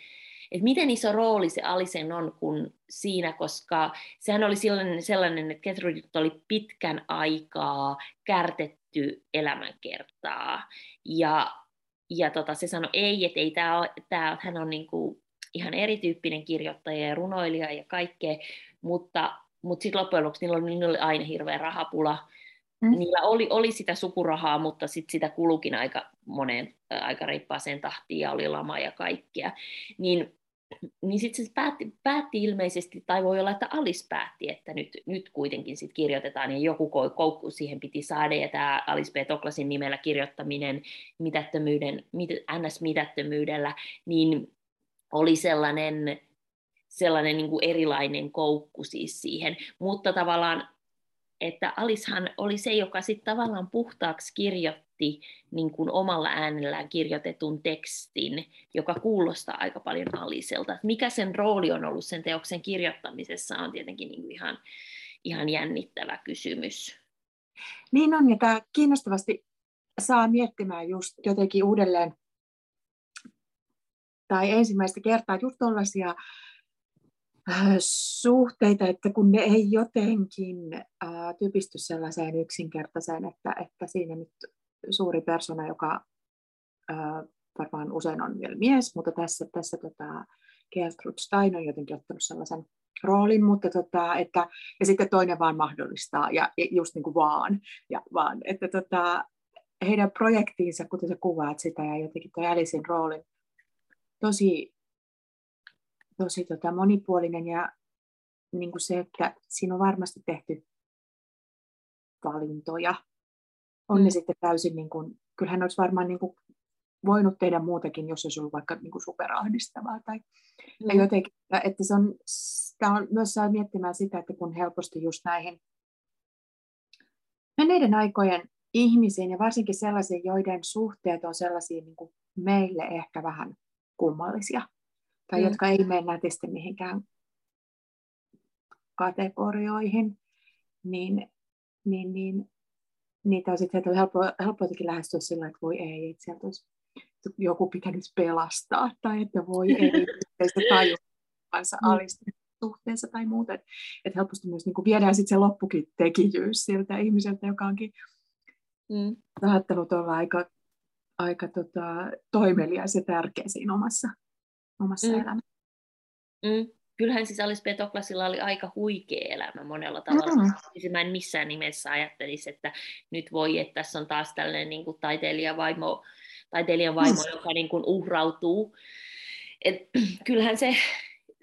että miten iso rooli se Alisen on kun siinä, koska sehän oli sellainen, sellainen että Gertrudit oli pitkän aikaa kärtetty elämänkertaa. Ja, ja tota, se sanoi ei, että ei tää, tää, hän on niinku ihan erityyppinen kirjoittaja ja runoilija ja kaikkea, mutta, mutta sitten loppujen lopuksi niillä oli, niillä oli aina hirveä rahapula. Mm. Niillä oli, oli sitä sukurahaa, mutta sit sitä kulukin aika moneen aika reippaaseen tahtiin ja oli lama ja kaikkea. Niin niin sitten se päätti, päätti ilmeisesti, tai voi olla, että Alice päätti, että nyt, nyt kuitenkin sit kirjoitetaan, ja joku koukku siihen piti saada, ja tämä Alice B. Toklasin nimellä kirjoittaminen mitättömyyden, mit, NS-mitättömyydellä, niin oli sellainen, sellainen niin kuin erilainen koukku siis siihen, mutta tavallaan että Alishan oli se, joka sitten tavallaan puhtaaksi kirjoitti niin kuin omalla äänellään kirjoitetun tekstin, joka kuulostaa aika paljon Aliselta. mikä sen rooli on ollut sen teoksen kirjoittamisessa on tietenkin niin kuin ihan, ihan jännittävä kysymys. Niin on, ja tämä kiinnostavasti saa miettimään just jotenkin uudelleen, tai ensimmäistä kertaa just tuollaisia suhteita, että kun ne ei jotenkin ää, äh, typisty sellaiseen yksinkertaiseen, että, että siinä nyt suuri persona, joka ää, äh, varmaan usein on vielä mies, mutta tässä, tässä tota, Gertrude Stein on jotenkin ottanut sellaisen roolin, mutta tota, että, ja sitten toinen vaan mahdollistaa, ja just niin kuin vaan, ja vaan, että tota, heidän projektiinsa, kuten sä kuvaat sitä, ja jotenkin tuo Alicein roolin, tosi, tosi tota, monipuolinen, ja niin kuin se, että siinä on varmasti tehty valintoja. On mm. ne sitten täysin, niin kuin, kyllähän olisi varmaan niin kuin voinut tehdä muutakin, jos olisi ollut vaikka niin kuin superahdistavaa. Tai, mm. ja jotenkin, että se on, sitä on myös saa miettimään sitä, että kun helposti just näihin menneiden aikojen ihmisiin ja varsinkin sellaisiin, joiden suhteet on sellaisia niin kuin meille ehkä vähän kummallisia tai mm. jotka ei mene nätisti mihinkään kategorioihin, niin, niin, niin niitä on sitten helppo, helppo jotenkin lähestyä sillä, että voi ei, että sieltä olisi joku pitänyt pelastaa, tai että voi ei, yhteistä tajua kanssa mm. suhteessa tai muuta. Että et helposti myös niin kuin viedään sitten se loppukin tekijyys siltä ihmiseltä, joka onkin mm. saattanut olla aika, aika tota, toimelias ja tärkeä siinä omassa, omassa mm. elämässä. Mm. Kyllähän siis Alice Petoklasilla oli aika huikea elämä monella tavalla. Mm. Mä en missään nimessä ajattelisi, että nyt voi, että tässä on taas tällainen niin kuin taiteilijavaimo, taiteilijan vaimo, mm. joka niin kuin uhrautuu. Et, kyllähän se,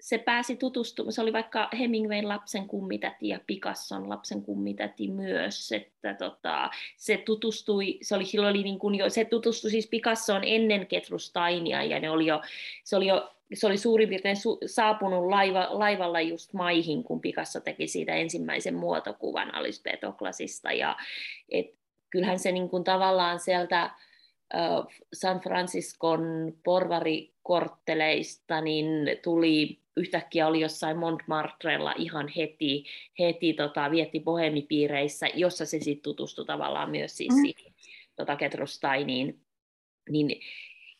se pääsi tutustumaan, se oli vaikka Hemingwayn lapsen kummitäti ja Picasson lapsen kummitäti myös, että tota, se tutustui, se oli, silloin oli niin kuin jo, se tutustui siis Picassoon ennen Ketrustainia ja ne oli jo, se oli jo se oli suurin piirtein su- saapunut laiva, laivalla just maihin, kun Picasso teki siitä ensimmäisen muotokuvan Alice Petoklasista. Ja et, kyllähän se niin kuin tavallaan sieltä San Franciscon porvarikortteleista niin tuli yhtäkkiä oli jossain Montmartrella ihan heti, heti tota, vietti bohemipiireissä, jossa se sitten tutustui tavallaan myös siis mm. tota Ketrostainiin. Niin,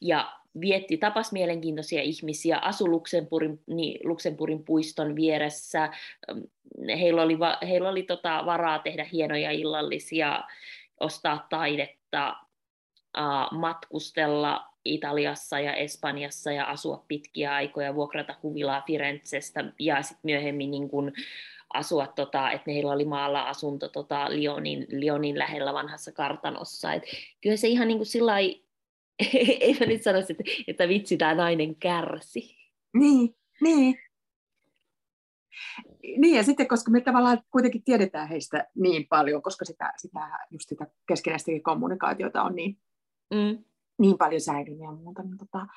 ja vietti, tapas mielenkiintoisia ihmisiä, asu Luxemburgin, niin, Luxemburgin puiston vieressä, heillä oli, heillä oli tota, varaa tehdä hienoja illallisia, ostaa taidetta, matkustella Italiassa ja Espanjassa ja asua pitkiä aikoja, vuokrata huvilaa Firenzestä ja sitten myöhemmin niin kun asua, tota, että heillä oli maalla asunto tota, Lyonin, Lyonin lähellä vanhassa kartanossa. Et kyllä se ihan niin kuin sillä ei mä nyt sanoisi, että, että vitsi tämä nainen kärsi. Niin, niin. Niin, ja sitten koska me tavallaan kuitenkin tiedetään heistä niin paljon, koska sitä, sitä, just sitä keskinäistäkin kommunikaatiota on niin, mm. niin paljon säilynyt ja muuta, niin tota,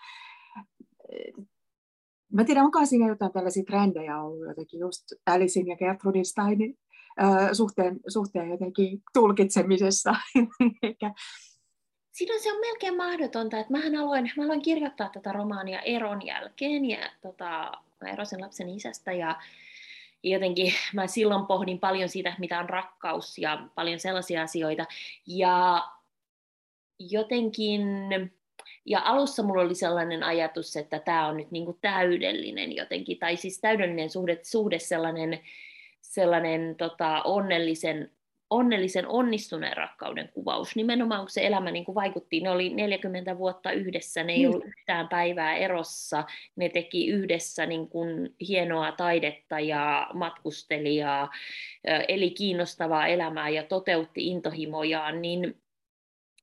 mä tiedän, onko siinä jotain tällaisia trendejä ollut jotenkin just Alicein ja Gertrudin Steinin suhteen, suhteen jotenkin tulkitsemisessa, eikä, siinä on, se on melkein mahdotonta, että mähän aloin, mä aloin kirjoittaa tätä romaania eron jälkeen ja tota, mä erosin lapsen isästä ja jotenkin mä silloin pohdin paljon siitä, mitä on rakkaus ja paljon sellaisia asioita ja jotenkin ja alussa mulla oli sellainen ajatus, että tämä on nyt niinku täydellinen jotenkin, tai siis täydellinen suhde, suhde sellainen, sellainen tota, onnellisen onnellisen onnistuneen rakkauden kuvaus. Nimenomaan kun se elämä niin kuin vaikutti, ne oli 40 vuotta yhdessä, ne ei mm. ollut yhtään päivää erossa, ne teki yhdessä niin kuin hienoa taidetta ja matkusteli ja eli kiinnostavaa elämää ja toteutti intohimojaan, niin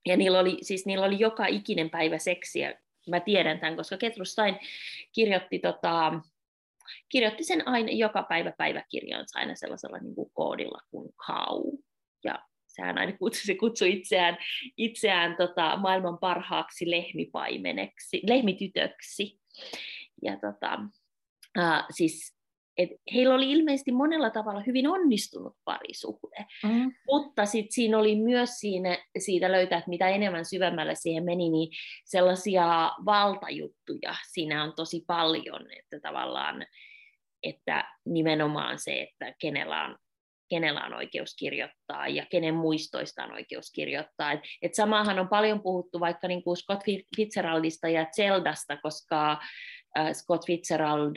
ja niillä oli, siis niillä oli joka ikinen päivä seksiä. Mä tiedän tämän, koska Ketrus Stein kirjoitti tota, kirjoitti sen aina joka päivä päiväkirjaansa aina sellaisella niin kuin koodilla kuin hau ja sehän aina kutsui, se kutsui itseään, itseään tota, maailman parhaaksi lehmipaimeneksi, lehmitytöksi. Ja tota, äh, siis et heillä oli ilmeisesti monella tavalla hyvin onnistunut parisuhde, mm. mutta sitten siinä oli myös siinä, siitä löytää, että mitä enemmän syvemmälle siihen meni, niin sellaisia valtajuttuja siinä on tosi paljon, että tavallaan että nimenomaan se, että kenellä on kenellä on oikeus kirjoittaa ja kenen muistoista on oikeus kirjoittaa. Et, et samahan on paljon puhuttu vaikka niin kuin Scott Fitzgeraldista ja Zeldasta, koska äh, Scott Fitzgerald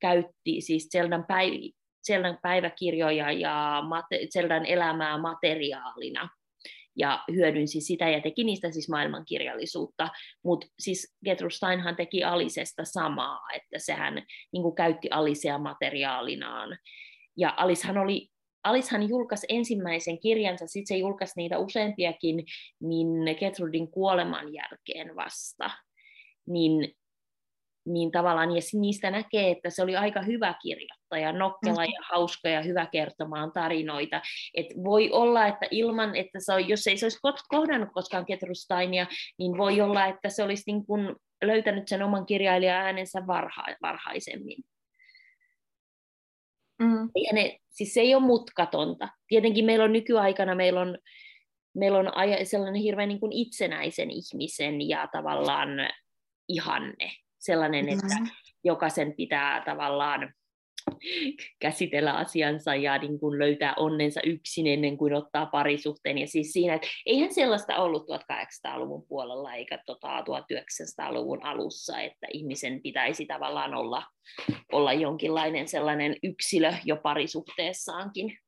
käytti siis Zeldan, päiv- Zeldan päiväkirjoja ja mate- Zeldan elämää materiaalina. ja hyödynsi sitä ja teki niistä siis maailmankirjallisuutta. Mutta siis Gertrude Steinhan teki Alisesta samaa, että sehän niin käytti Alisea materiaalinaan. Ja Alishan oli Alishan julkaisi ensimmäisen kirjansa, sitten se julkaisi niitä useampiakin, niin Gertrudin kuoleman jälkeen vasta. Niin niin tavallaan, ja niistä näkee, että se oli aika hyvä kirjoittaja, nokkela ja hauska ja hyvä kertomaan tarinoita. Et voi olla, että ilman, että se on, jos ei se olisi kohdannut koskaan Ketrustainia, niin voi olla, että se olisi niin kuin löytänyt sen oman kirjailijan äänensä varha, varhaisemmin. Mm. Ja ne, siis se ei ole mutkatonta. Tietenkin meillä on nykyaikana, meillä on, meillä on sellainen hirveän niin kuin itsenäisen ihmisen ja tavallaan ihanne sellainen, mm-hmm. että jokaisen pitää tavallaan käsitellä asiansa ja niin kuin löytää onnensa yksin ennen kuin ottaa parisuhteen. Ja siis siinä, että eihän sellaista ollut 1800-luvun puolella eikä tota 1900-luvun alussa, että ihmisen pitäisi tavallaan olla, olla jonkinlainen sellainen yksilö jo parisuhteessaankin.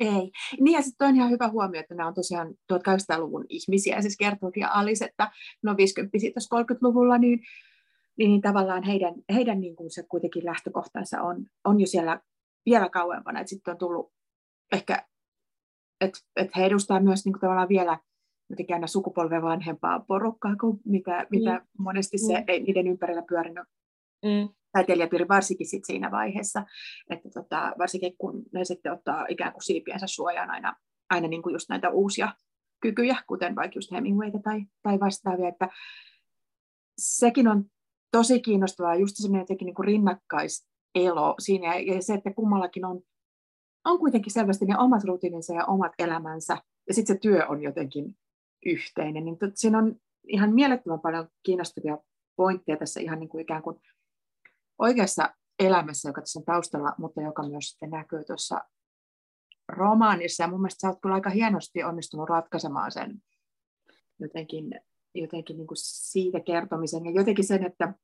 Ei. Niin ja sitten on ihan hyvä huomio, että nämä on tosiaan 1800-luvun ihmisiä, siis Gertrud ja Alice, että no 50 30-luvulla, niin niin, niin tavallaan heidän, heidän niin kuin se kuitenkin lähtökohtansa on, on jo siellä vielä kauempana, että sitten on tullut ehkä, että et he edustavat myös niin kuin tavallaan vielä jotenkin aina sukupolven vanhempaa porukkaa kuin mitä, mm. mitä monesti se mm. ei niiden ympärillä pyörinyt mm. taiteilijapiiri varsinkin sit siinä vaiheessa, että tota, varsinkin kun ne sitten ottaa ikään kuin silpiensä suojaan aina, aina niin kuin just näitä uusia kykyjä, kuten vaikka just Hemingwayta tai, tai vastaavia, että sekin on tosi kiinnostavaa, just semmoinen jotenkin niin kuin rinnakkaiselo siinä, ja se, että kummallakin on, on kuitenkin selvästi ne omat rutiininsa ja omat elämänsä, ja sitten se työ on jotenkin yhteinen, niin tot, siinä on ihan mielettömän paljon kiinnostavia pointteja tässä ihan niin kuin ikään kuin oikeassa elämässä, joka tässä on taustalla, mutta joka myös sitten näkyy tuossa romaanissa. Ja mun mielestä sä oot kyllä aika hienosti onnistunut ratkaisemaan sen jotenkin jotenkin niin kuin siitä kertomisen ja jotenkin sen, että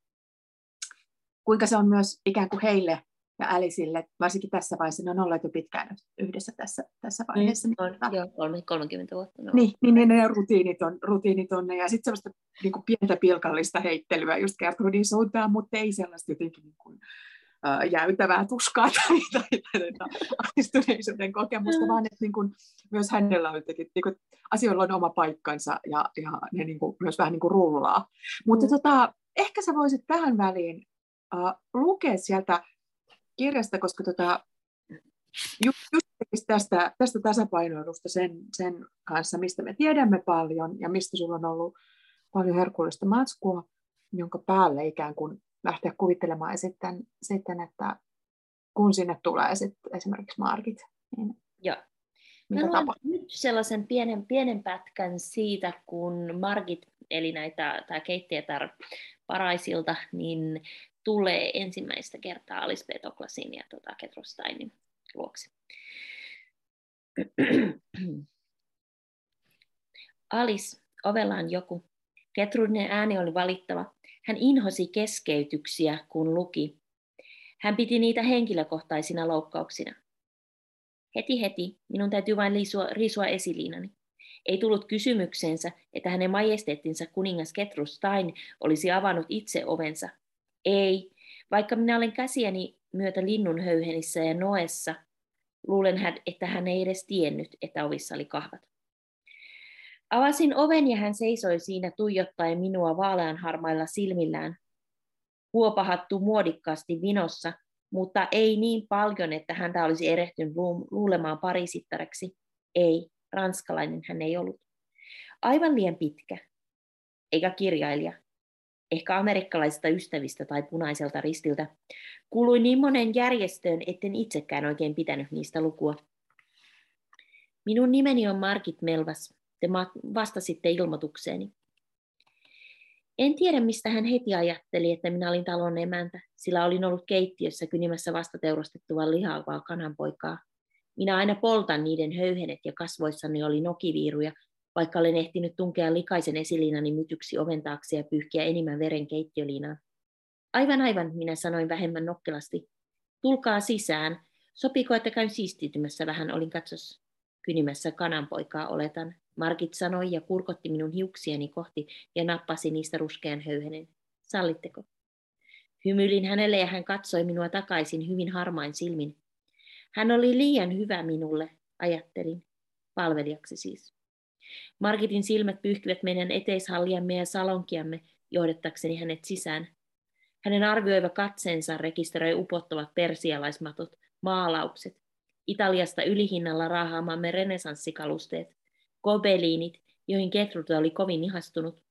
kuinka se on myös ikään kuin heille ja Älisille, varsinkin tässä vaiheessa, ne on olleet jo pitkään yhdessä tässä, tässä niin, vaiheessa. Niin, on, niin, joo, 30 vuotta. No. Niin, niin ne, ne rutiinit on, rutiinit on ja sitten sellaista niin kuin pientä pilkallista heittelyä just Gertrudin suuntaan, mutta ei sellaista jotenkin niin kuin, jäytävää tuskaa tai, tai, tai, tai ahdistuneisuuden kokemusta, mm. vaan että niin kuin, myös hänellä on jotenkin, niin kuin, asioilla on oma paikkansa ja, ja ne niin kuin, myös vähän niin kuin rullaa. Mutta mm. tota, ehkä sä voisit tähän väliin uh, lukea sieltä kirjasta, koska tota, just, just tästä, tästä tasapainoilusta sen, sen kanssa, mistä me tiedämme paljon ja mistä sulla on ollut paljon herkullista matskua, jonka päälle ikään kuin lähteä kuvittelemaan ja sitten, sitten että kun sinne tulee sitten esimerkiksi markit, niin Joo. Mitä Mä nyt sellaisen pienen, pienen pätkän siitä, kun Margit, eli näitä, tämä keittiötar paraisilta, niin tulee ensimmäistä kertaa Alice Petoklasin ja tota, Ketrosteinin luoksi. Alice, ovella on joku. Ketrudinen ääni oli valittava. Hän inhosi keskeytyksiä, kun luki. Hän piti niitä henkilökohtaisina loukkauksina. Heti heti, minun täytyy vain liisua, riisua esiliinani. Ei tullut kysymykseensä, että hänen majesteettinsa kuningas Ketrus Stein olisi avannut itse ovensa. Ei, vaikka minä olen käsiäni myötä linnun höyhenissä ja noessa, luulen, että hän ei edes tiennyt, että ovissa oli kahvat. Avasin oven ja hän seisoi siinä tuijottaen minua vaaleanharmailla silmillään. Huopahattu muodikkaasti vinossa, mutta ei niin paljon, että häntä olisi erehtynyt luulemaan parisittareksi. Ei, ranskalainen hän ei ollut. Aivan liian pitkä, eikä kirjailija, ehkä amerikkalaisista ystävistä tai punaiselta ristiltä. Kuului niin monen järjestöön, etten itsekään oikein pitänyt niistä lukua. Minun nimeni on Margit Melvas. Te vastasitte ilmoitukseeni. En tiedä, mistä hän heti ajatteli, että minä olin talon emäntä, sillä olin ollut keittiössä kynimässä vasta teurastettua lihavaa kananpoikaa. Minä aina poltan niiden höyhenet ja kasvoissani oli nokiviiruja, vaikka olen ehtinyt tunkea likaisen esiliinani mytyksi oven taakse ja pyyhkiä enimmän veren keittiöliinaan. Aivan aivan, minä sanoin vähemmän nokkelasti. Tulkaa sisään. Sopiko, että käyn siistiytymässä vähän, olin katsos. Kynimässä kananpoikaa oletan. Markit sanoi ja kurkotti minun hiuksieni kohti ja nappasi niistä ruskean höyhenen. Sallitteko? Hymyilin hänelle ja hän katsoi minua takaisin hyvin harmain silmin. Hän oli liian hyvä minulle, ajattelin. Palvelijaksi siis. Markitin silmät pyyhkivät meidän eteishalliamme ja salonkiamme johdettakseni hänet sisään. Hänen arvioiva katseensa rekisteröi upottavat persialaismatot, maalaukset, Italiasta ylihinnalla raahaamamme renesanssikalusteet, gobeliinit, joihin Gertrude oli kovin ihastunut.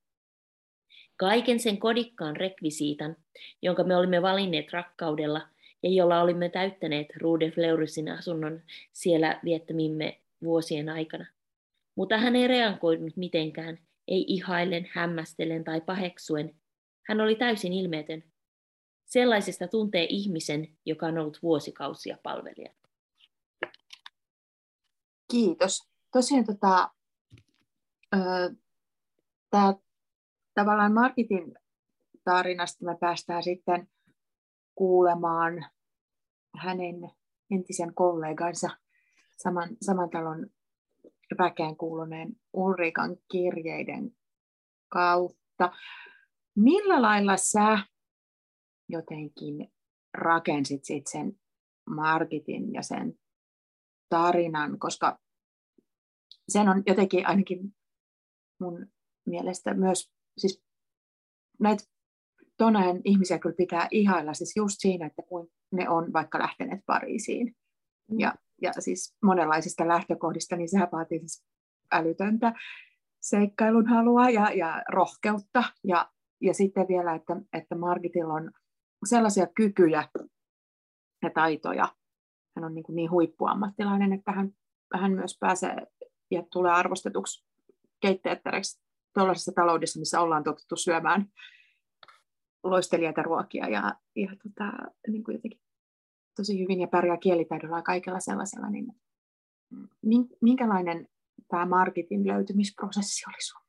Kaiken sen kodikkaan rekvisiitan, jonka me olimme valinneet rakkaudella ja jolla olimme täyttäneet Rude Fleurysin asunnon siellä viettämimme vuosien aikana. Mutta hän ei reagoinut mitenkään, ei ihaillen, hämmästellen tai paheksuen. Hän oli täysin ilmeetön. Sellaisesta tuntee ihmisen, joka on ollut vuosikausia palvelija. Kiitos. Tosiaan tota, tämä tavallaan Markitin tarinasta me päästään sitten kuulemaan hänen entisen kollegansa saman, saman talon väkeen kuuluneen Ulrikan kirjeiden kautta. Millä lailla sä jotenkin rakensit sit sen Markitin ja sen tarinan, koska sen on jotenkin ainakin mun mielestä myös, siis näitä Tonajan ihmisiä kyllä pitää ihailla siis just siinä, että kun ne on vaikka lähteneet Pariisiin. Mm. Ja, ja siis monenlaisista lähtökohdista, niin sehän vaatii siis älytöntä seikkailun halua ja, ja rohkeutta. Ja, ja sitten vielä, että, että Margitilla on sellaisia kykyjä ja taitoja. Hän on niin, kuin niin huippuammattilainen, että hän, hän myös pääsee ja tulee arvostetuksi keitteettäreksi tuollaisessa taloudessa, missä ollaan totuttu syömään loistelijaita ruokia ja, ja tota, niin kuin jotenkin tosi hyvin ja pärjää kielitaidolla ja kaikella sellaisella, niin minkälainen tämä Margitin löytymisprosessi oli sun?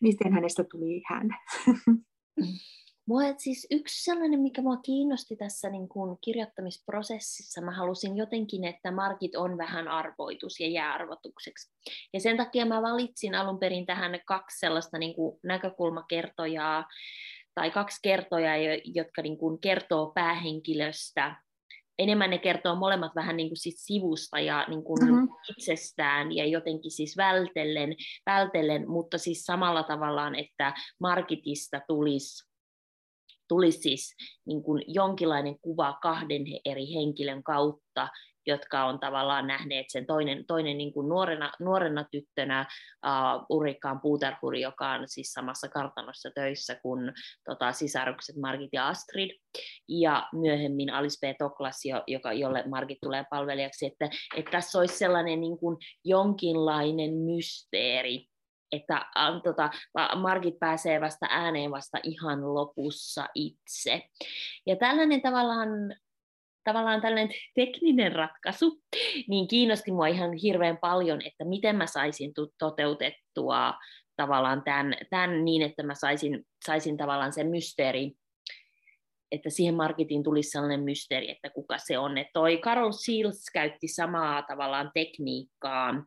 Miten hänestä tuli hän? Mua, siis yksi sellainen, mikä mua kiinnosti tässä niin kun kirjoittamisprosessissa, mä halusin jotenkin, että markit on vähän arvoitus ja jää arvotukseksi. Ja sen takia mä valitsin alun perin tähän kaksi sellaista niin kuin näkökulmakertojaa, tai kaksi kertoja, jotka niin kuin kertoo päähenkilöstä. Enemmän ne kertoo molemmat vähän niin kuin sit sivusta ja niin kuin mm-hmm. itsestään ja jotenkin siis vältellen, vältellen, mutta siis samalla tavallaan, että marketista tulisi tulisi siis niin kuin jonkinlainen kuva kahden eri henkilön kautta, jotka on tavallaan nähneet sen toinen, toinen niin kuin nuorena, nuorena tyttönä uh, Urikkaan Puutarhuri, joka on siis samassa kartanossa töissä kuin tota, sisarukset Margit ja Astrid, ja myöhemmin Alice B. Toklas, joka, jolle Margit tulee palvelijaksi, että, että tässä olisi sellainen niin kuin jonkinlainen mysteeri, että tota, Margit pääsee vasta ääneen vasta ihan lopussa itse. Ja tällainen tavallaan tavallaan tällainen tekninen ratkaisu, niin kiinnosti mua ihan hirveän paljon, että miten mä saisin toteutettua tavallaan tämän, tämän niin, että mä saisin, saisin tavallaan sen mysteeri, että siihen marketiin tulisi sellainen mysteeri, että kuka se on. Että toi Carol Seals käytti samaa tavallaan tekniikkaa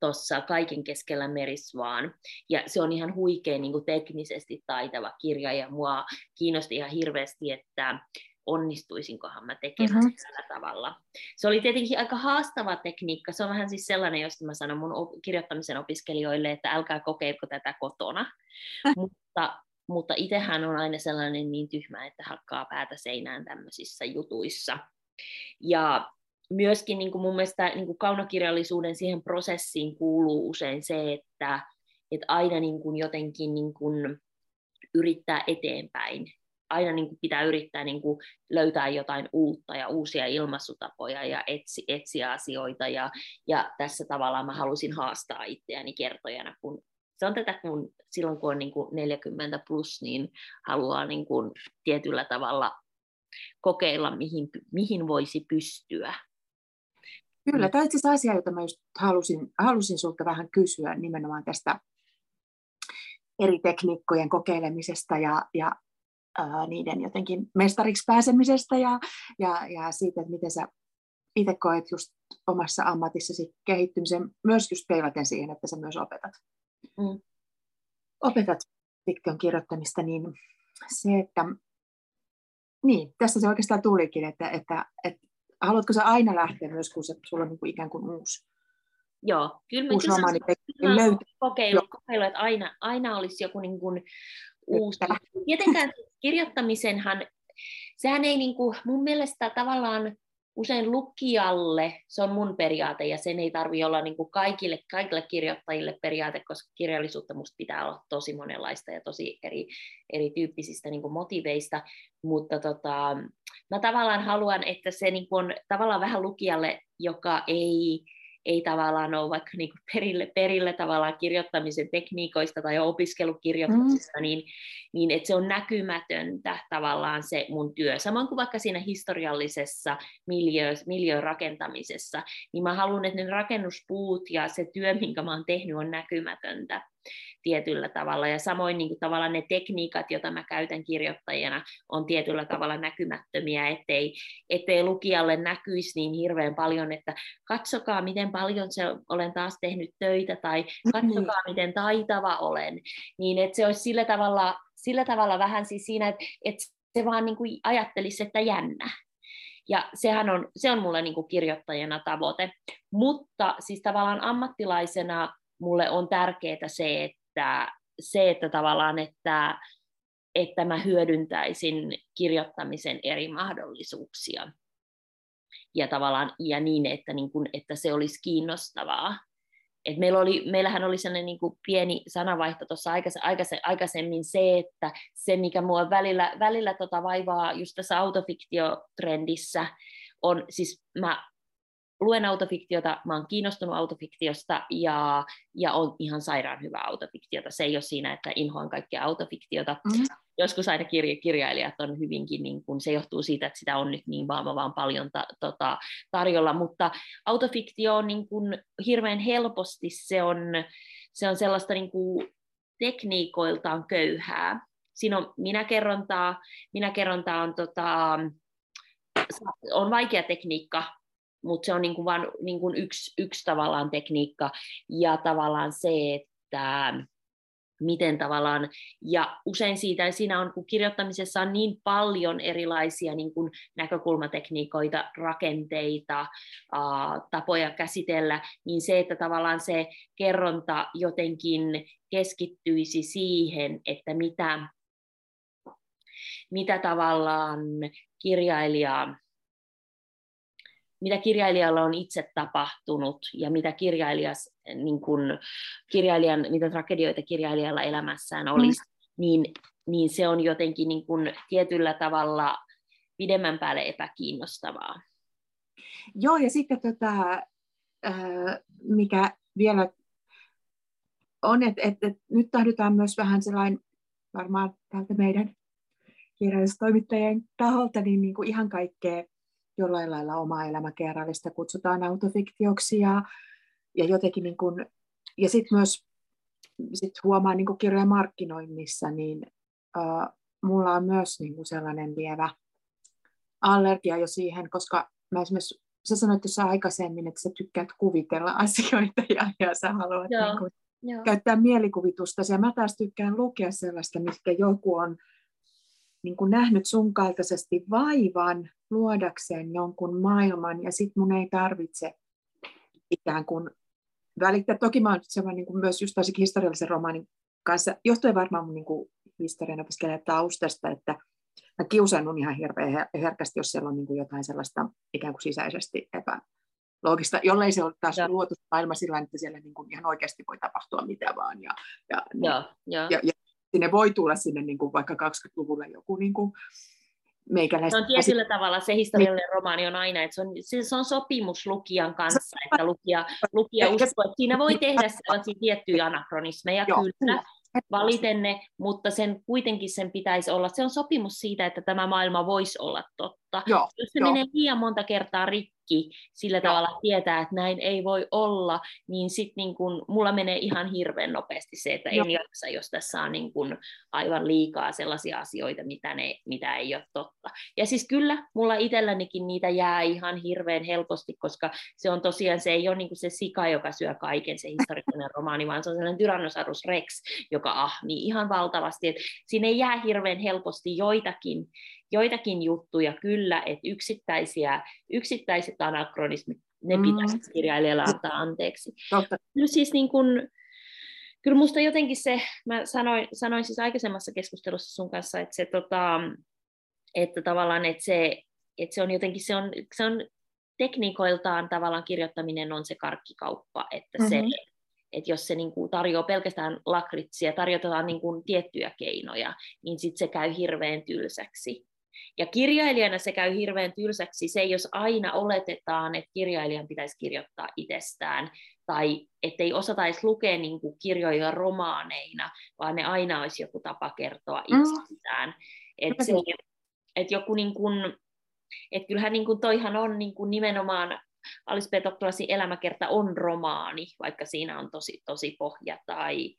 tuossa Kaiken keskellä merisvaan. Ja se on ihan huikea niin kuin teknisesti taitava kirja, ja mua kiinnosti ihan hirveästi, että onnistuisinkohan mä tekemään mm-hmm. tällä tavalla. Se oli tietenkin aika haastava tekniikka. Se on vähän siis sellainen, josta mä sanon mun kirjoittamisen opiskelijoille, että älkää kokeilko tätä kotona. mutta mutta itsehän on aina sellainen niin tyhmä, että hakkaa päätä seinään tämmöisissä jutuissa. Ja myöskin niin kuin mun mielestä niin kuin kaunokirjallisuuden siihen prosessiin kuuluu usein se, että, että aina niin kuin jotenkin niin kuin yrittää eteenpäin aina niin kuin pitää yrittää niin kuin löytää jotain uutta ja uusia ilmaisutapoja ja etsi, etsiä asioita. Ja, ja tässä tavallaan mä halusin haastaa itseäni kertojana, kun se on tätä, kun silloin kun on niin kuin 40 plus, niin haluaa niin kuin tietyllä tavalla kokeilla, mihin, mihin voisi pystyä. Kyllä, tämä on itse asia, jota mä just halusin, halusin sinulta vähän kysyä nimenomaan tästä eri tekniikkojen kokeilemisesta ja, ja ää, niiden jotenkin mestariksi pääsemisestä ja, ja, ja siitä, että miten sä itse koet just omassa ammatissasi kehittymisen, myös just peilaten siihen, että sä myös opetat, mm. opetat fiktion kirjoittamista, niin se, että niin, tässä se oikeastaan tulikin, että, että, että haluatko sä aina lähteä myös, kun se, sulla on niin kuin ikään kuin uusi? Joo, kyllä uusi romaani kokeilu, kokeilu, että aina, aina olisi joku niin kuin uusi. Tietenkään kirjoittamisenhan, sehän ei niin kuin, mun mielestä tavallaan usein lukijalle, se on mun periaate ja sen ei tarvi olla niin kuin kaikille, kaikille kirjoittajille periaate, koska kirjallisuutta musta pitää olla tosi monenlaista ja tosi eri, erityyppisistä niin kuin motiveista, mutta tota, mä tavallaan haluan, että se niin kuin on tavallaan vähän lukijalle, joka ei ei tavallaan ole vaikka niin kuin perille, perille tavallaan kirjoittamisen tekniikoista tai opiskelukirjoituksista, mm. niin, niin että se on näkymätöntä tavallaan se mun työ. Samoin kuin vaikka siinä historiallisessa miljöön rakentamisessa, niin mä haluan, että ne rakennuspuut ja se työ, minkä mä oon tehnyt, on näkymätöntä tietyllä tavalla. Ja samoin niin kuin tavallaan ne tekniikat, joita mä käytän kirjoittajana, on tietyllä tavalla näkymättömiä, ettei, ettei lukijalle näkyisi niin hirveän paljon, että katsokaa, miten paljon se olen taas tehnyt töitä, tai mm-hmm. katsokaa, miten taitava olen. Niin että se olisi sillä tavalla, sillä tavalla vähän siis siinä, että, että se vaan niin kuin ajattelisi, että jännä. Ja sehän on, se on mulle niin kuin kirjoittajana tavoite. Mutta siis tavallaan ammattilaisena mulle on tärkeää se, että, se, että tavallaan, että, että mä hyödyntäisin kirjoittamisen eri mahdollisuuksia. Ja tavallaan ja niin, että, niin kun, että se olisi kiinnostavaa. Et meillä oli, meillähän oli sellainen niin kuin pieni sanavaihto tuossa aikaisemmin se, että se mikä mua välillä, välillä tota vaivaa just tässä autofiktiotrendissä on, siis mä luen autofiktiota, mä oon kiinnostunut autofiktiosta ja, ja on ihan sairaan hyvä autofiktiota. Se ei ole siinä, että inhoan kaikkea autofiktiota. Mm-hmm. Joskus aina kirja, kirjailijat on hyvinkin, niin kun, se johtuu siitä, että sitä on nyt niin vaan, vaan paljon ta, tota, tarjolla, mutta autofiktio on niin kun, hirveän helposti, se on, se on sellaista niin kun, tekniikoiltaan köyhää. Siinä on minäkerrontaa, minäkerrontaa on, tota, on vaikea tekniikka, mutta se on niin kuin vain niin kuin yksi, yksi tavallaan tekniikka ja tavallaan se, että miten tavallaan, ja usein siitä, siinä on, kun kirjoittamisessa on niin paljon erilaisia niin kuin näkökulmatekniikoita, rakenteita, ää, tapoja käsitellä, niin se, että tavallaan se kerronta jotenkin keskittyisi siihen, että mitä, mitä tavallaan kirjailija mitä kirjailijalla on itse tapahtunut ja mitä kirjailijas, niin kun, kirjailijan, mitä tragedioita kirjailijalla elämässään olisi, mm. niin, niin se on jotenkin niin kun, tietyllä tavalla pidemmän päälle epäkiinnostavaa. Joo, ja sitten tota, mikä vielä on, että, että nyt tahdotaan myös vähän sellainen, varmaan täältä meidän kirjallistoimittajien taholta, niin, niin kuin ihan kaikkea jollain lailla omaa elämäkerrallista kutsutaan autofiktioksi ja, ja jotenkin niin kuin, ja sitten myös sit huomaa niin kuin kirjojen markkinoinnissa, niin uh, mulla on myös niin kuin sellainen lievä allergia jo siihen, koska mä esimerkiksi sä sanoit tuossa aikaisemmin, että sä tykkäät kuvitella asioita ja, ja sä haluat Joo. Niin kuin, Joo. käyttää mielikuvitusta. Ja mä taas tykkään lukea sellaista, mikä joku on niin kuin nähnyt sun kaltaisesti vaivan luodakseen jonkun maailman, ja sitten mun ei tarvitse ikään kuin välittää. Toki mä oon niin kuin myös just historiallisen romaanin kanssa, johtuen varmaan mun niin kuin historian opiskelijan taustasta, että mä kiusannut ihan hirveän herkästi, jos siellä on niin kuin jotain sellaista ikään kuin sisäisesti epäloogista, jollei se ole taas ja. luotu maailma sillä että siellä niin kuin ihan oikeasti voi tapahtua mitä vaan. Ja, ja, ja, ja. ja, ja sinne voi tulla sinne niin kuin vaikka 20-luvulle joku niin kuin meikäläistä. Se on tietyllä tavalla, se historiallinen romaani on aina, että se on, se on sopimus lukijan kanssa, että lukija, lukija uskoo, että siinä voi tehdä sellaisia tiettyjä anakronismeja, Joo, kyllä, valitenne, mutta sen kuitenkin sen pitäisi olla, se on sopimus siitä, että tämä maailma voisi olla totta. Joo, Jos se jo. menee liian monta kertaa rikki, kaikki sillä tavalla tietää, että näin ei voi olla, niin sitten niin kun, mulla menee ihan hirveän nopeasti se, että en jaksa, jos tässä on niin kun aivan liikaa sellaisia asioita, mitä, ne, mitä ei ole totta. Ja siis kyllä, mulla itsellänikin niitä jää ihan hirveän helposti, koska se on tosiaan, se ei ole niin se sika, joka syö kaiken, se historiallinen romaani, vaan se on sellainen Tyrannosaurus Rex, joka ahmii ihan valtavasti. Et siinä ei jää hirveän helposti joitakin joitakin juttuja kyllä, että yksittäisiä, yksittäiset anakronismit, ne mm. pitäisi kirjailijalla antaa anteeksi. Totta. Kyllä siis niin kun, kyllä musta jotenkin se, mä sanoin, sanoin siis aikaisemmassa keskustelussa sun kanssa, että se, tota, että tavallaan, että se, että se on jotenkin, se on, se on tekniikoiltaan tavallaan kirjoittaminen on se karkkikauppa, että mm-hmm. se, että jos se niin kuin tarjoaa pelkästään lakritsia, tarjotaan niin kuin tiettyjä keinoja, niin sitten se käy hirveän tylsäksi. Ja kirjailijana se käy hirveän tylsäksi se, jos aina oletetaan, että kirjailijan pitäisi kirjoittaa itsestään, tai ettei osata edes lukea niin kuin kirjoja romaaneina, vaan ne aina olisi joku tapa kertoa mm. itsestään. Mm. Että se, et joku niin kuin, et kyllähän niin kuin toihan on niin kuin nimenomaan Alice. Toktolasin elämäkerta on romaani, vaikka siinä on tosi, tosi pohja tai,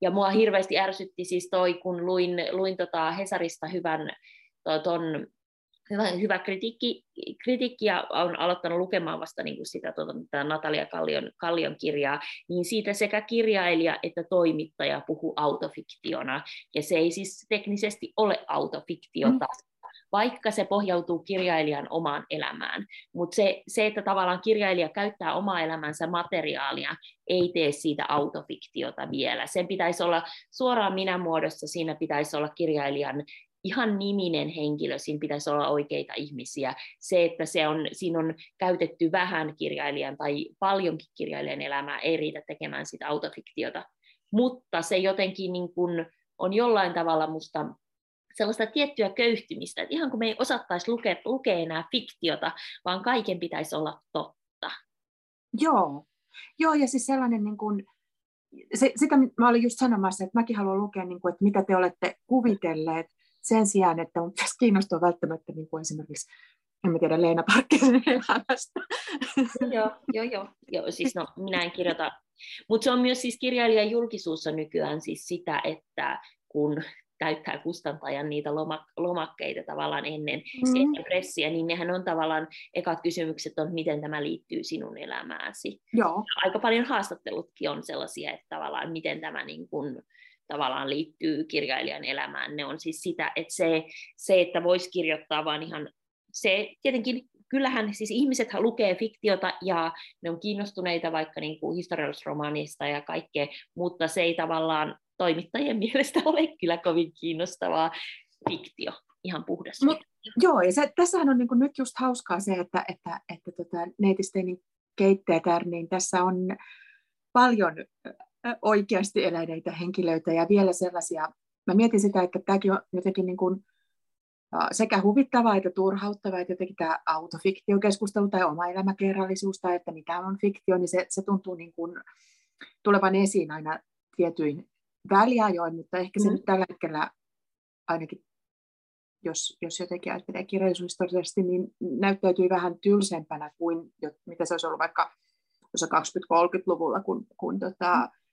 ja mua hirveästi ärsytti siis toi, kun luin, luin tota Hesarista hyvän ton hyvä, hyvä kritiikki, kritiikki ja on aloittanut lukemaan vasta niin kuin sitä tuota, Natalia Kallion, Kallion kirjaa, niin siitä sekä kirjailija että toimittaja puhuu autofiktiona, ja se ei siis teknisesti ole autofiktiota, mm. vaikka se pohjautuu kirjailijan omaan elämään. Mutta se, se, että tavallaan kirjailija käyttää omaa elämänsä materiaalia, ei tee siitä autofiktiota vielä. Sen pitäisi olla suoraan minä muodossa, siinä pitäisi olla kirjailijan ihan niminen henkilö, siinä pitäisi olla oikeita ihmisiä. Se, että se on, siinä on käytetty vähän kirjailijan tai paljonkin kirjailijan elämää, ei riitä tekemään sitä autofiktiota. Mutta se jotenkin niin kuin on jollain tavalla musta sellaista tiettyä köyhtymistä, että ihan kun me ei osattaisi lukea, lukea enää fiktiota, vaan kaiken pitäisi olla totta. Joo, Joo ja siis sellainen niin kuin, se, sitä mä olin just sanomassa, että mäkin haluan lukea, niin kuin, että mitä te olette kuvitelleet, sen sijaan, että on pitäisi kiinnostua välttämättä niin kuin esimerkiksi en mä tiedä Leena Parkkisen elämästä. joo, joo, joo, joo. Siis no, minä en kirjoita. Mutta se on myös siis kirjailijan julkisuus on nykyään siis sitä, että kun täyttää kustantajan niitä lomak- lomakkeita tavallaan ennen, mm. ennen pressiä, niin nehän on tavallaan, ekat kysymykset on, miten tämä liittyy sinun elämääsi. Joo. Aika paljon haastattelutkin on sellaisia, että tavallaan miten tämä niin kun, tavallaan liittyy kirjailijan elämään. Ne on siis sitä, että se, se että voisi kirjoittaa vaan ihan, se tietenkin kyllähän siis ihmiset lukee fiktiota ja ne on kiinnostuneita vaikka niin kuin historiallisromaanista ja kaikkea, mutta se ei tavallaan toimittajien mielestä ole kyllä kovin kiinnostavaa fiktio, ihan puhdas. Mut, joo, ja se, tässähän on niin kuin nyt just hauskaa se, että, että, että tota, neitisteinin keitteetär, niin tässä on paljon oikeasti eläneitä henkilöitä ja vielä sellaisia, mä mietin sitä, että tämäkin on jotenkin niin kuin sekä huvittavaa että turhauttavaa, että jotenkin tämä autofiktiokeskustelu tai oma elämäkerrallisuus tai että mitä on fiktio, niin se, se tuntuu niin kuin tulevan esiin aina tietyin väliajoin, mutta ehkä se mm. nyt tällä hetkellä ainakin, jos, jos jotenkin ajattelee kirjallisuushistoriallisesti, niin näyttäytyy vähän tylsempänä kuin mitä se olisi ollut vaikka 20-30-luvulla, kun, kun tota, mm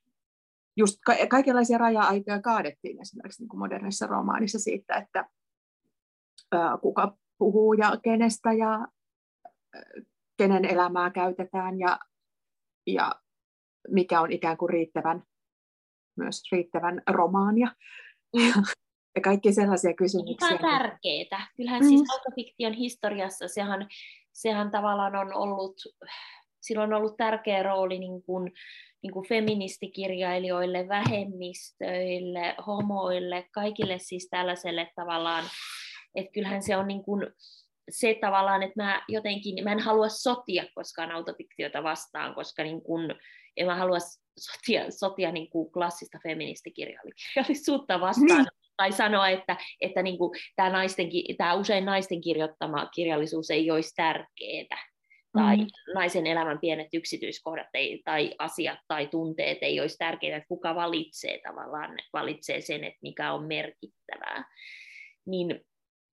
just ka- kaikenlaisia raja-aitoja kaadettiin esimerkiksi niin kuin modernissa romaanissa siitä, että ää, kuka puhuu ja kenestä ja ää, kenen elämää käytetään ja, ja mikä on ikään kuin riittävän, myös riittävän romaania. Mm. Ja kaikki sellaisia kysymyksiä. Ihan tärkeää. Kyllähän siis mm. siis autofiktion historiassa sehän, sehän tavallaan on ollut, sillä on ollut tärkeä rooli niin kuin, niin kuin feministikirjailijoille, vähemmistöille, homoille, kaikille siis tällaiselle tavallaan, että kyllähän se on niin kuin se tavallaan, että mä jotenkin, mä en halua sotia koskaan autofiktiota vastaan, koska niin kuin, en mä halua sotia, sotia niin kuin klassista feministikirjallisuutta vastaan, niin. tai sanoa, että, että niin kuin tämä, naisten, tämä usein naisten kirjoittama kirjallisuus ei olisi tärkeää tai mm. naisen elämän pienet yksityiskohdat ei, tai asiat tai tunteet ei olisi tärkeitä, että kuka valitsee tavallaan, valitsee sen, että mikä on merkittävää. Niin,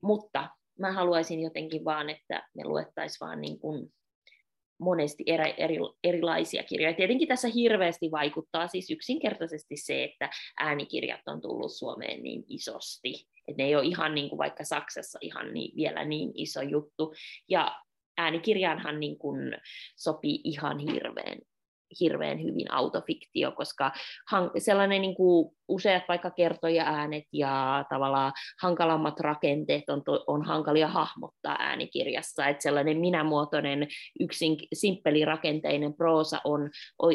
mutta mä haluaisin jotenkin vaan, että me luettaisiin vaan niin kuin monesti eri, eri, erilaisia kirjoja. Tietenkin tässä hirveästi vaikuttaa siis yksinkertaisesti se, että äänikirjat on tullut Suomeen niin isosti. Että ne ei ole ihan niin kuin vaikka Saksassa ihan niin, vielä niin iso juttu. Ja äänikirjaanhan niin kuin sopii ihan hirveän hirveän hyvin autofiktio, koska sellainen niin kuin useat vaikka kertoja äänet ja tavallaan hankalammat rakenteet on, on hankalia hahmottaa äänikirjassa, että sellainen minämuotoinen yksin simppeli rakenteinen proosa on,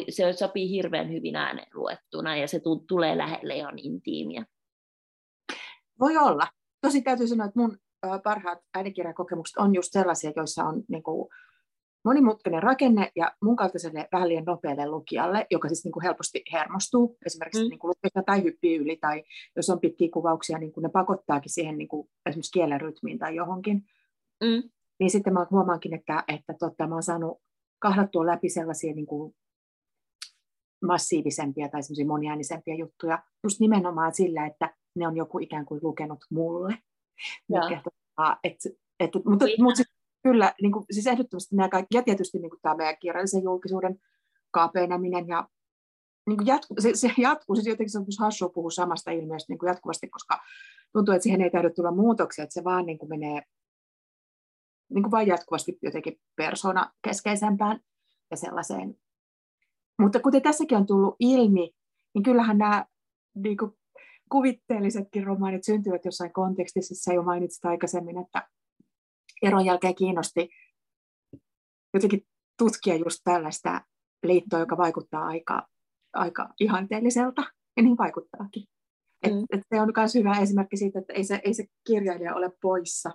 se sopii hirveän hyvin äänen luettuna ja se tulee lähelle ja on intiimiä. Voi olla. Tosi täytyy sanoa, että mun parhaat äänikirjakokemukset on just sellaisia, joissa on niin kuin, monimutkainen rakenne ja mun kaltaiselle vähän liian nopealle lukijalle, joka siis niin kuin helposti hermostuu, esimerkiksi mm. niin kuin tai hyppii yli, tai jos on pitkiä kuvauksia, niin kuin ne pakottaakin siihen niin kuin esimerkiksi kielen rytmiin tai johonkin. Mm. Niin sitten mä huomaankin, että, että totta, mä oon saanut kahdattua läpi sellaisia niin kuin massiivisempia tai semmoisia moniäänisempiä juttuja, just nimenomaan sillä, että ne on joku ikään kuin lukenut mulle. Et, et, mutta, mutta sit, kyllä, niin kuin, siis ehdottomasti nämä kaikki, ja tietysti niin kuin tämä meidän kirjallisen julkisuuden kaapeneminen, ja niin kuin jatku, se, se jatkuu, siis jotenkin se on hassua puhua samasta ilmiöstä niin kuin jatkuvasti, koska tuntuu, että siihen ei täydy tulla muutoksia, että se vaan niin kuin menee niin kuin vain jatkuvasti jotenkin persona keskeisempään ja sellaiseen. Mutta kuten tässäkin on tullut ilmi, niin kyllähän nämä niin kuin kuvitteellisetkin romaanit syntyvät jossain kontekstissa. Sä jo mainitsit aikaisemmin, että eron jälkeen kiinnosti jotenkin tutkia just tällaista liittoa, joka vaikuttaa aika, aika ihanteelliselta, ja niin vaikuttaakin. Et, mm. et se on myös hyvä esimerkki siitä, että ei se, ei se kirjailija ole poissa.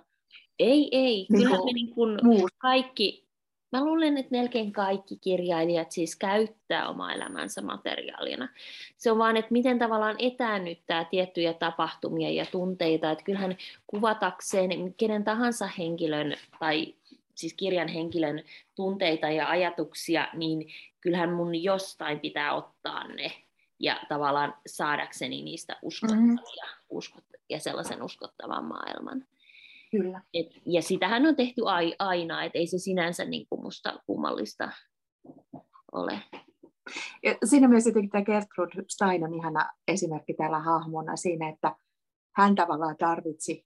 Ei, ei. Niin Kyllä me niin kuin kaikki, mä luulen, että melkein kaikki kirjailijat siis käyttää omaa elämänsä materiaalina. Se on vaan, että miten tavallaan etäännyttää tiettyjä tapahtumia ja tunteita, että kyllähän kuvatakseen kenen tahansa henkilön tai siis kirjan henkilön tunteita ja ajatuksia, niin kyllähän mun jostain pitää ottaa ne ja tavallaan saadakseni niistä uskottavia mm-hmm. uskot, ja sellaisen uskottavan maailman. Kyllä. Et, ja sitähän on tehty aina, että ei se sinänsä niin kuin musta kummallista ole. Ja siinä mielessä jotenkin tämä Gertrude Stein on ihana esimerkki täällä hahmona siinä, että hän tavallaan tarvitsi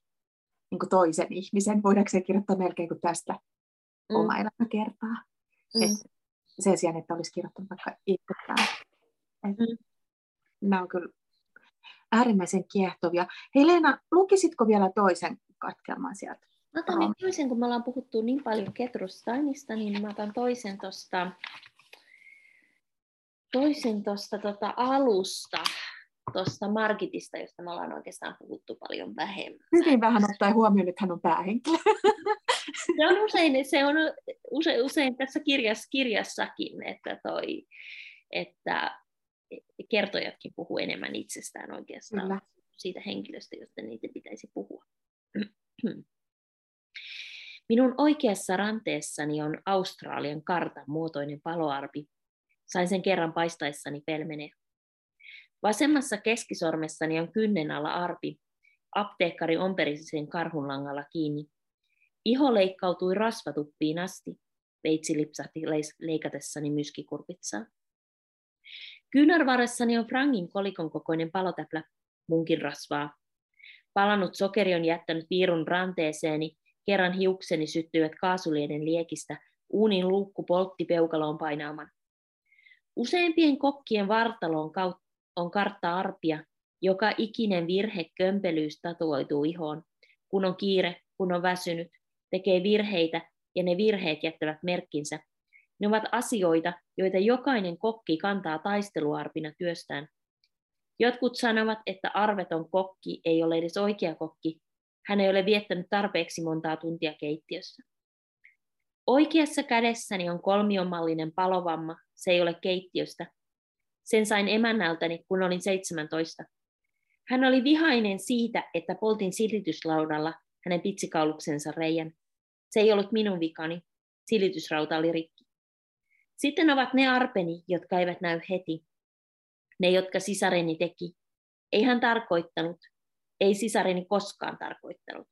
niin kuin toisen ihmisen. Voidaanko se kirjoittaa melkein kuin tästä mm. oma elämä kertaa? Mm. sen sijaan, että olisi kirjoittanut vaikka itsekään. mm. Nämä on kyllä äärimmäisen kiehtovia. Hei Leena, lukisitko vielä toisen katkelman sieltä. Mä otan nyt toisen, kun me ollaan puhuttu niin paljon Ketrusteinista, niin mä otan toisen tuosta toisen tosta, tota alusta, tuosta Margitista, josta me ollaan oikeastaan puhuttu paljon vähemmän. Hyvin vähän ottaa huomioon, että hän on päähenkilö. Se on usein, se on usein, usein tässä kirjas, kirjassakin, että, toi, että kertojatkin puhuu enemmän itsestään oikeastaan Kyllä. siitä henkilöstä, josta niitä pitäisi puhua. Minun oikeassa ranteessani on Australian kartan muotoinen paloarpi. Sain sen kerran paistaessani pelmenee. Vasemmassa keskisormessani on kynnen alla arpi. Apteekkari omperisi sen karhunlangalla kiinni. Iho leikkautui rasvatuppiin asti. Veitsi lipsahti leikatessani myskikurpitsaa. Kyynärvarressani on frangin kolikon kokoinen palotäplä, munkin rasvaa. Palannut sokeri on jättänyt viirun ranteeseeni, kerran hiukseni syttyivät kaasulieden liekistä, uunin luukku poltti peukaloon painaaman. Useimpien kokkien vartaloon on kartta arpia, joka ikinen virhe kömpelyys tatuoituu ihoon. Kun on kiire, kun on väsynyt, tekee virheitä ja ne virheet jättävät merkkinsä. Ne ovat asioita, joita jokainen kokki kantaa taisteluarpina työstään. Jotkut sanovat, että arveton kokki ei ole edes oikea kokki. Hän ei ole viettänyt tarpeeksi montaa tuntia keittiössä. Oikeassa kädessäni on kolmiomallinen palovamma, se ei ole keittiöstä. Sen sain emännältäni, kun olin 17. Hän oli vihainen siitä, että poltin silityslaudalla hänen pitsikauluksensa reijän. Se ei ollut minun vikani. Silitysrauta oli rikki. Sitten ovat ne arpeni, jotka eivät näy heti ne, jotka sisareni teki. Ei hän tarkoittanut, ei sisareni koskaan tarkoittanut.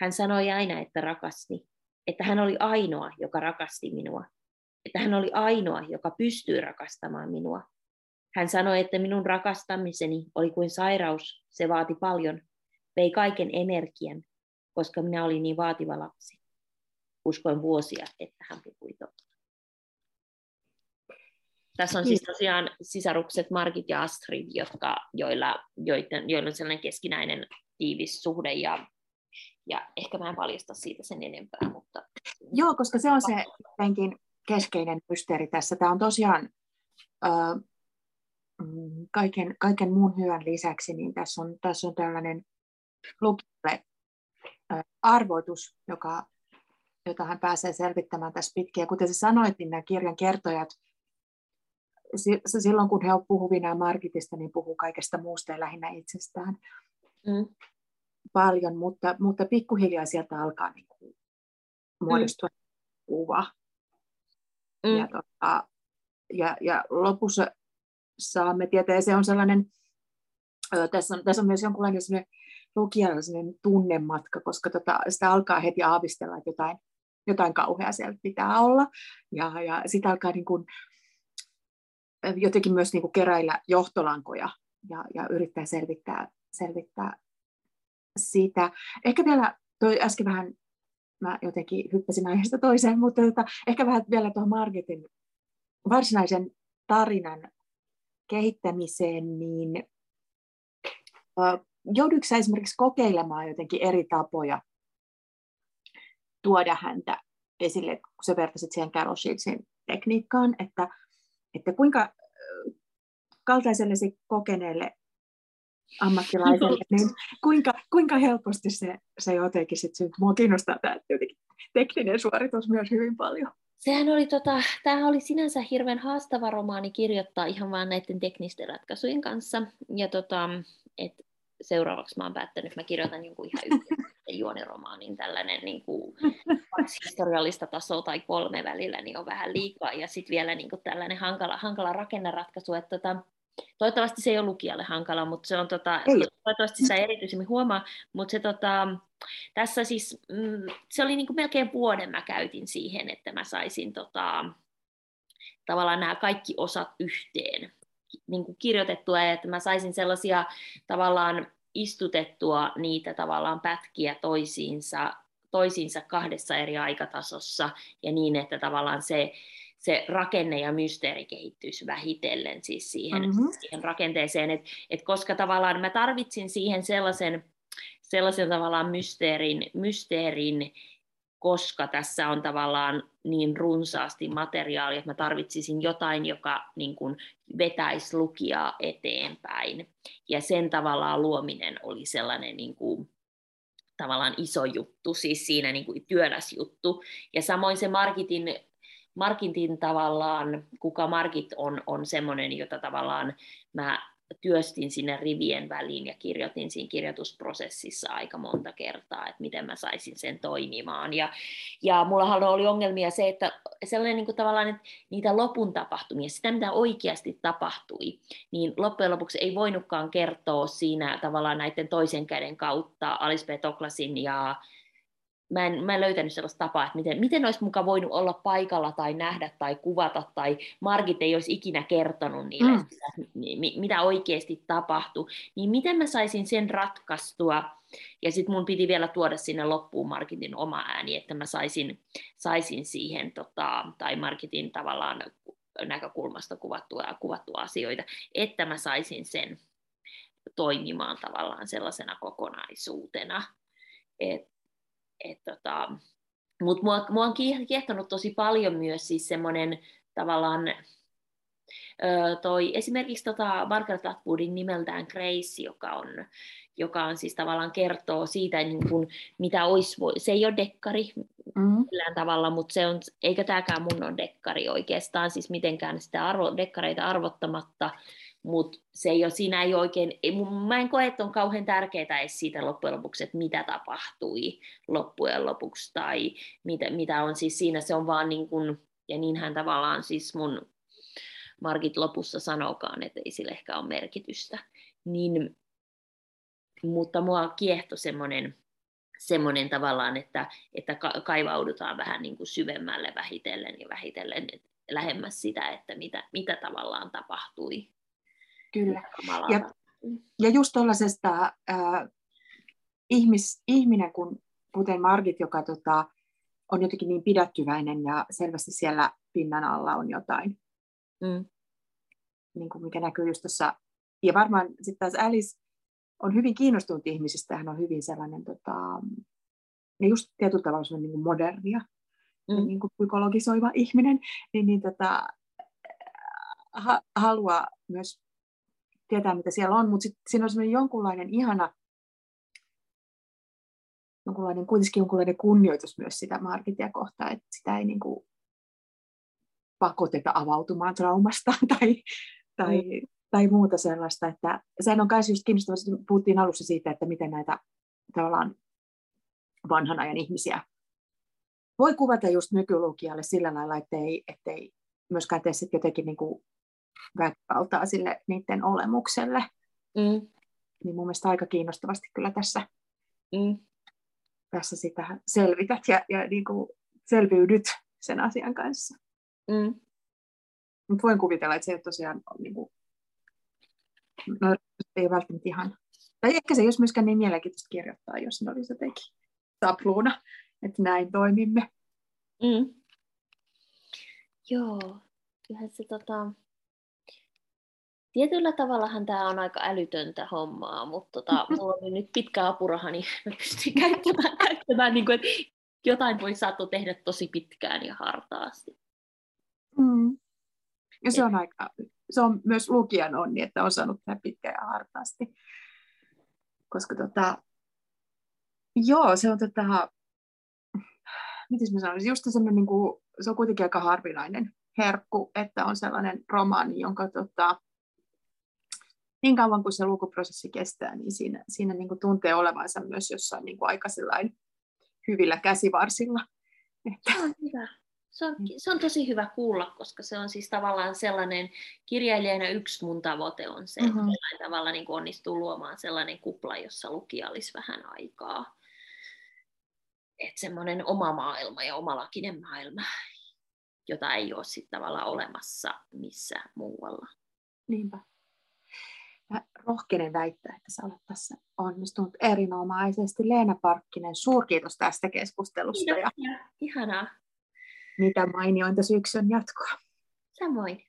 Hän sanoi aina, että rakasti, että hän oli ainoa, joka rakasti minua, että hän oli ainoa, joka pystyy rakastamaan minua. Hän sanoi, että minun rakastamiseni oli kuin sairaus, se vaati paljon, vei kaiken energian, koska minä olin niin vaativa lapsi. Uskoin vuosia, että hän puhui totta. Tässä on siis niin. tosiaan sisarukset Margit ja Astrid, jotka, joilla, joiden, joilla on sellainen keskinäinen tiivis suhde ja, ja ehkä mä en paljasta siitä sen enempää. Mutta... Joo, koska se on se jotenkin keskeinen mysteeri tässä. Tämä on tosiaan äh, kaiken, kaiken muun hyvän lisäksi, niin tässä on, tässä on tällainen lukijalle äh, arvoitus, joka, jota hän pääsee selvittämään tässä pitkin. Ja kuten sä sanoit, niin nämä kirjan kertojat silloin kun he ovat puhuvina Margitista, niin puhuu kaikesta muusta ja lähinnä itsestään mm. paljon, mutta, mutta pikkuhiljaa sieltä alkaa niin kuin muodostua mm. kuva. Mm. Ja, tota, ja, ja lopussa saamme tietää, ja se on sellainen, ö, tässä, on, tässä on myös jonkunlainen sellainen lukijalle sellainen tunnematka, koska tota, sitä alkaa heti aavistella, että jotain, jotain kauheaa sieltä pitää olla, ja, ja sitten alkaa niin kuin, jotenkin myös niin kuin keräillä johtolankoja ja, ja yrittää selvittää, selvittää sitä. Ehkä vielä toi äsken vähän, mä jotenkin hyppäsin aiheesta toiseen, mutta tota, ehkä vähän vielä tuohon Margetin varsinaisen tarinan kehittämiseen, niin joudutko esimerkiksi kokeilemaan jotenkin eri tapoja tuoda häntä esille, kun sä vertasit siihen Carol Shieldsin tekniikkaan, että että kuinka kaltaisellesi kokeneelle ammattilaiselle, niin kuinka, kuinka helposti se, se jotenkin sitten syntyy. Mua kiinnostaa tämä tekninen suoritus myös hyvin paljon. Sehän oli, tota, tämä oli sinänsä hirveän haastava romaani kirjoittaa ihan vain näiden teknisten ratkaisujen kanssa. Ja tota, et seuraavaksi mä oon päättänyt, että mä kirjoitan jonkun ihan juoniromaanin tällainen niin kuin, historiallista tasoa tai kolme välillä, niin on vähän liikaa. Ja sitten vielä niin kuin tällainen hankala, hankala rakenneratkaisu, että tota, toivottavasti se ei ole lukijalle hankala, mutta se on tota, toivottavasti sitä erityisemmin huomaa, mutta se tota, tässä siis, mm, se oli niin kuin melkein vuoden mä käytin siihen, että mä saisin tota, tavallaan nämä kaikki osat yhteen niin kuin kirjoitettua ja että mä saisin sellaisia tavallaan istutettua niitä tavallaan pätkiä toisiinsa, toisiinsa kahdessa eri aikatasossa ja niin, että tavallaan se, se rakenne ja mysteeri kehittyisi vähitellen siis siihen, mm-hmm. siihen rakenteeseen, että et koska tavallaan mä tarvitsin siihen sellaisen, sellaisen tavallaan mysteerin, mysteerin koska tässä on tavallaan niin runsaasti materiaalia, että mä tarvitsisin jotain, joka niin kuin vetäisi lukijaa eteenpäin. Ja sen tavallaan luominen oli sellainen niin kuin, tavallaan iso juttu, siis siinä niin kuin työläs juttu. Ja samoin se marketin, marketin tavallaan, kuka markit on, on semmoinen, jota tavallaan mä työstin sinne rivien väliin ja kirjoitin siinä kirjoitusprosessissa aika monta kertaa, että miten mä saisin sen toimimaan. Ja, ja mulla oli ongelmia se, että sellainen niin kuin tavallaan, että niitä lopun tapahtumia, sitä mitä oikeasti tapahtui, niin loppujen lopuksi ei voinutkaan kertoa siinä tavallaan näiden toisen käden kautta Alice B. Toklasin ja mä en, mä en löytänyt sellaista tapaa, että miten, miten olisi muka voinut olla paikalla tai nähdä tai kuvata, tai Margit ei olisi ikinä kertonut niille, mm. sitä, mitä oikeasti tapahtui, niin miten mä saisin sen ratkaistua, ja sitten mun piti vielä tuoda sinne loppuun Margitin oma ääni, että mä saisin, saisin siihen, tota, tai Margitin tavallaan näkökulmasta kuvattua, kuvattua asioita, että mä saisin sen toimimaan tavallaan sellaisena kokonaisuutena. Et, et tota, mutta mua, mua on kiehtonut tosi paljon myös siis semmoinen tavallaan ö, toi, esimerkiksi tota Margaret Atwoodin nimeltään Grace, joka on, joka on siis tavallaan kertoo siitä, niin kuin, mitä olisi, se ei ole dekkari mm-hmm. millään tavalla, mutta se on, eikä tämäkään mun on dekkari oikeastaan, siis mitenkään sitä arvo, dekkareita arvottamatta, mutta se ei ole, siinä ei oikein, ei, mä en koe, että on kauhean tärkeää edes siitä loppujen lopuksi, että mitä tapahtui loppujen lopuksi, tai mitä, mitä on siis siinä, se on vaan niin kuin, ja niinhän tavallaan siis mun Margit lopussa sanokaan, että ei sille ehkä ole merkitystä, niin, mutta mua kiehto semmoinen semmoinen tavallaan, että, että kaivaudutaan vähän niin kuin syvemmälle vähitellen ja vähitellen lähemmäs sitä, että mitä, mitä tavallaan tapahtui. Kyllä. Ja, ja just tuollaisesta äh, ihmis, ihminen, kun, kuten Margit, joka tota, on jotenkin niin pidättyväinen ja selvästi siellä pinnan alla on jotain, mm. niin kuin mikä näkyy just tuossa. Ja varmaan sitten taas Alice on hyvin kiinnostunut ihmisistä, hän on hyvin sellainen, tota, niin just tietyllä tavalla se on niin kuin modernia, mm. niin kuin psykologisoiva ihminen, niin, niin tota, ha, haluaa myös tietää, mitä siellä on, mutta sitten siinä on semmoinen jonkunlainen ihana, jonkunlainen, kuitenkin jonkunlainen kunnioitus myös sitä Margitia kohtaan, että sitä ei niin kuin pakoteta avautumaan traumastaan tai, tai, mm. tai muuta sellaista. Että sehän on myös just kiinnostavaa, puhuttiin alussa siitä, että miten näitä tavallaan vanhan ajan ihmisiä voi kuvata just nykylukijalle sillä lailla, ettei, ettei myöskään tee sitten jotenkin niin kuin väkivaltaa sille niiden olemukselle. Mm. Niin mun mielestä aika kiinnostavasti kyllä tässä, mm. tässä sitä selvität ja, ja niin kuin selviydyt sen asian kanssa. Mm. Mutta voin kuvitella, että se ei tosiaan ole, niin kuin, no, ei välttämättä ihan, tai ehkä se ei olisi myöskään niin mielenkiintoista kirjoittaa, jos ne olisi jotenkin sapluuna, että näin toimimme. Mm. Joo, kyllähän se tota, tietyllä tavallahan tämä on aika älytöntä hommaa, mutta tota, mulla on nyt pitkä apuraha, niin mä pystyn käyttämään, käyttämään niin kuin, että jotain voi saattaa tehdä tosi pitkään ja hartaasti. Mm. Ja se on, aika, se on myös lukijan onni, että on saanut tehdä pitkään ja hartaasti. Koska tota, joo, se on tota, miten mä sanoisin, just semmoinen, niin kuin, se on kuitenkin aika harvinainen herkku, että on sellainen romaani, jonka tota, niin kauan kuin se lukuprosessi kestää, niin siinä, siinä niin kuin tuntee olevansa myös jossain niin kuin aika hyvillä käsivarsilla. Että... Se on hyvä. Se on, se on tosi hyvä kuulla, koska se on siis tavallaan sellainen, kirjailijana yksi mun tavoite on se, mm-hmm. että tavalla niin onnistuu luomaan sellainen kupla, jossa lukija olisi vähän aikaa. Että semmoinen oma maailma ja omalakinen maailma, jota ei ole sitten tavallaan olemassa missä muualla. Niinpä. Mä rohkenen väittää, että sä olet tässä onnistunut erinomaisesti. Leena Parkkinen, suurkiitos tästä keskustelusta. Kiitos, ja ihanaa. Mitä mainiointa syksyn jatkoa. Samoin.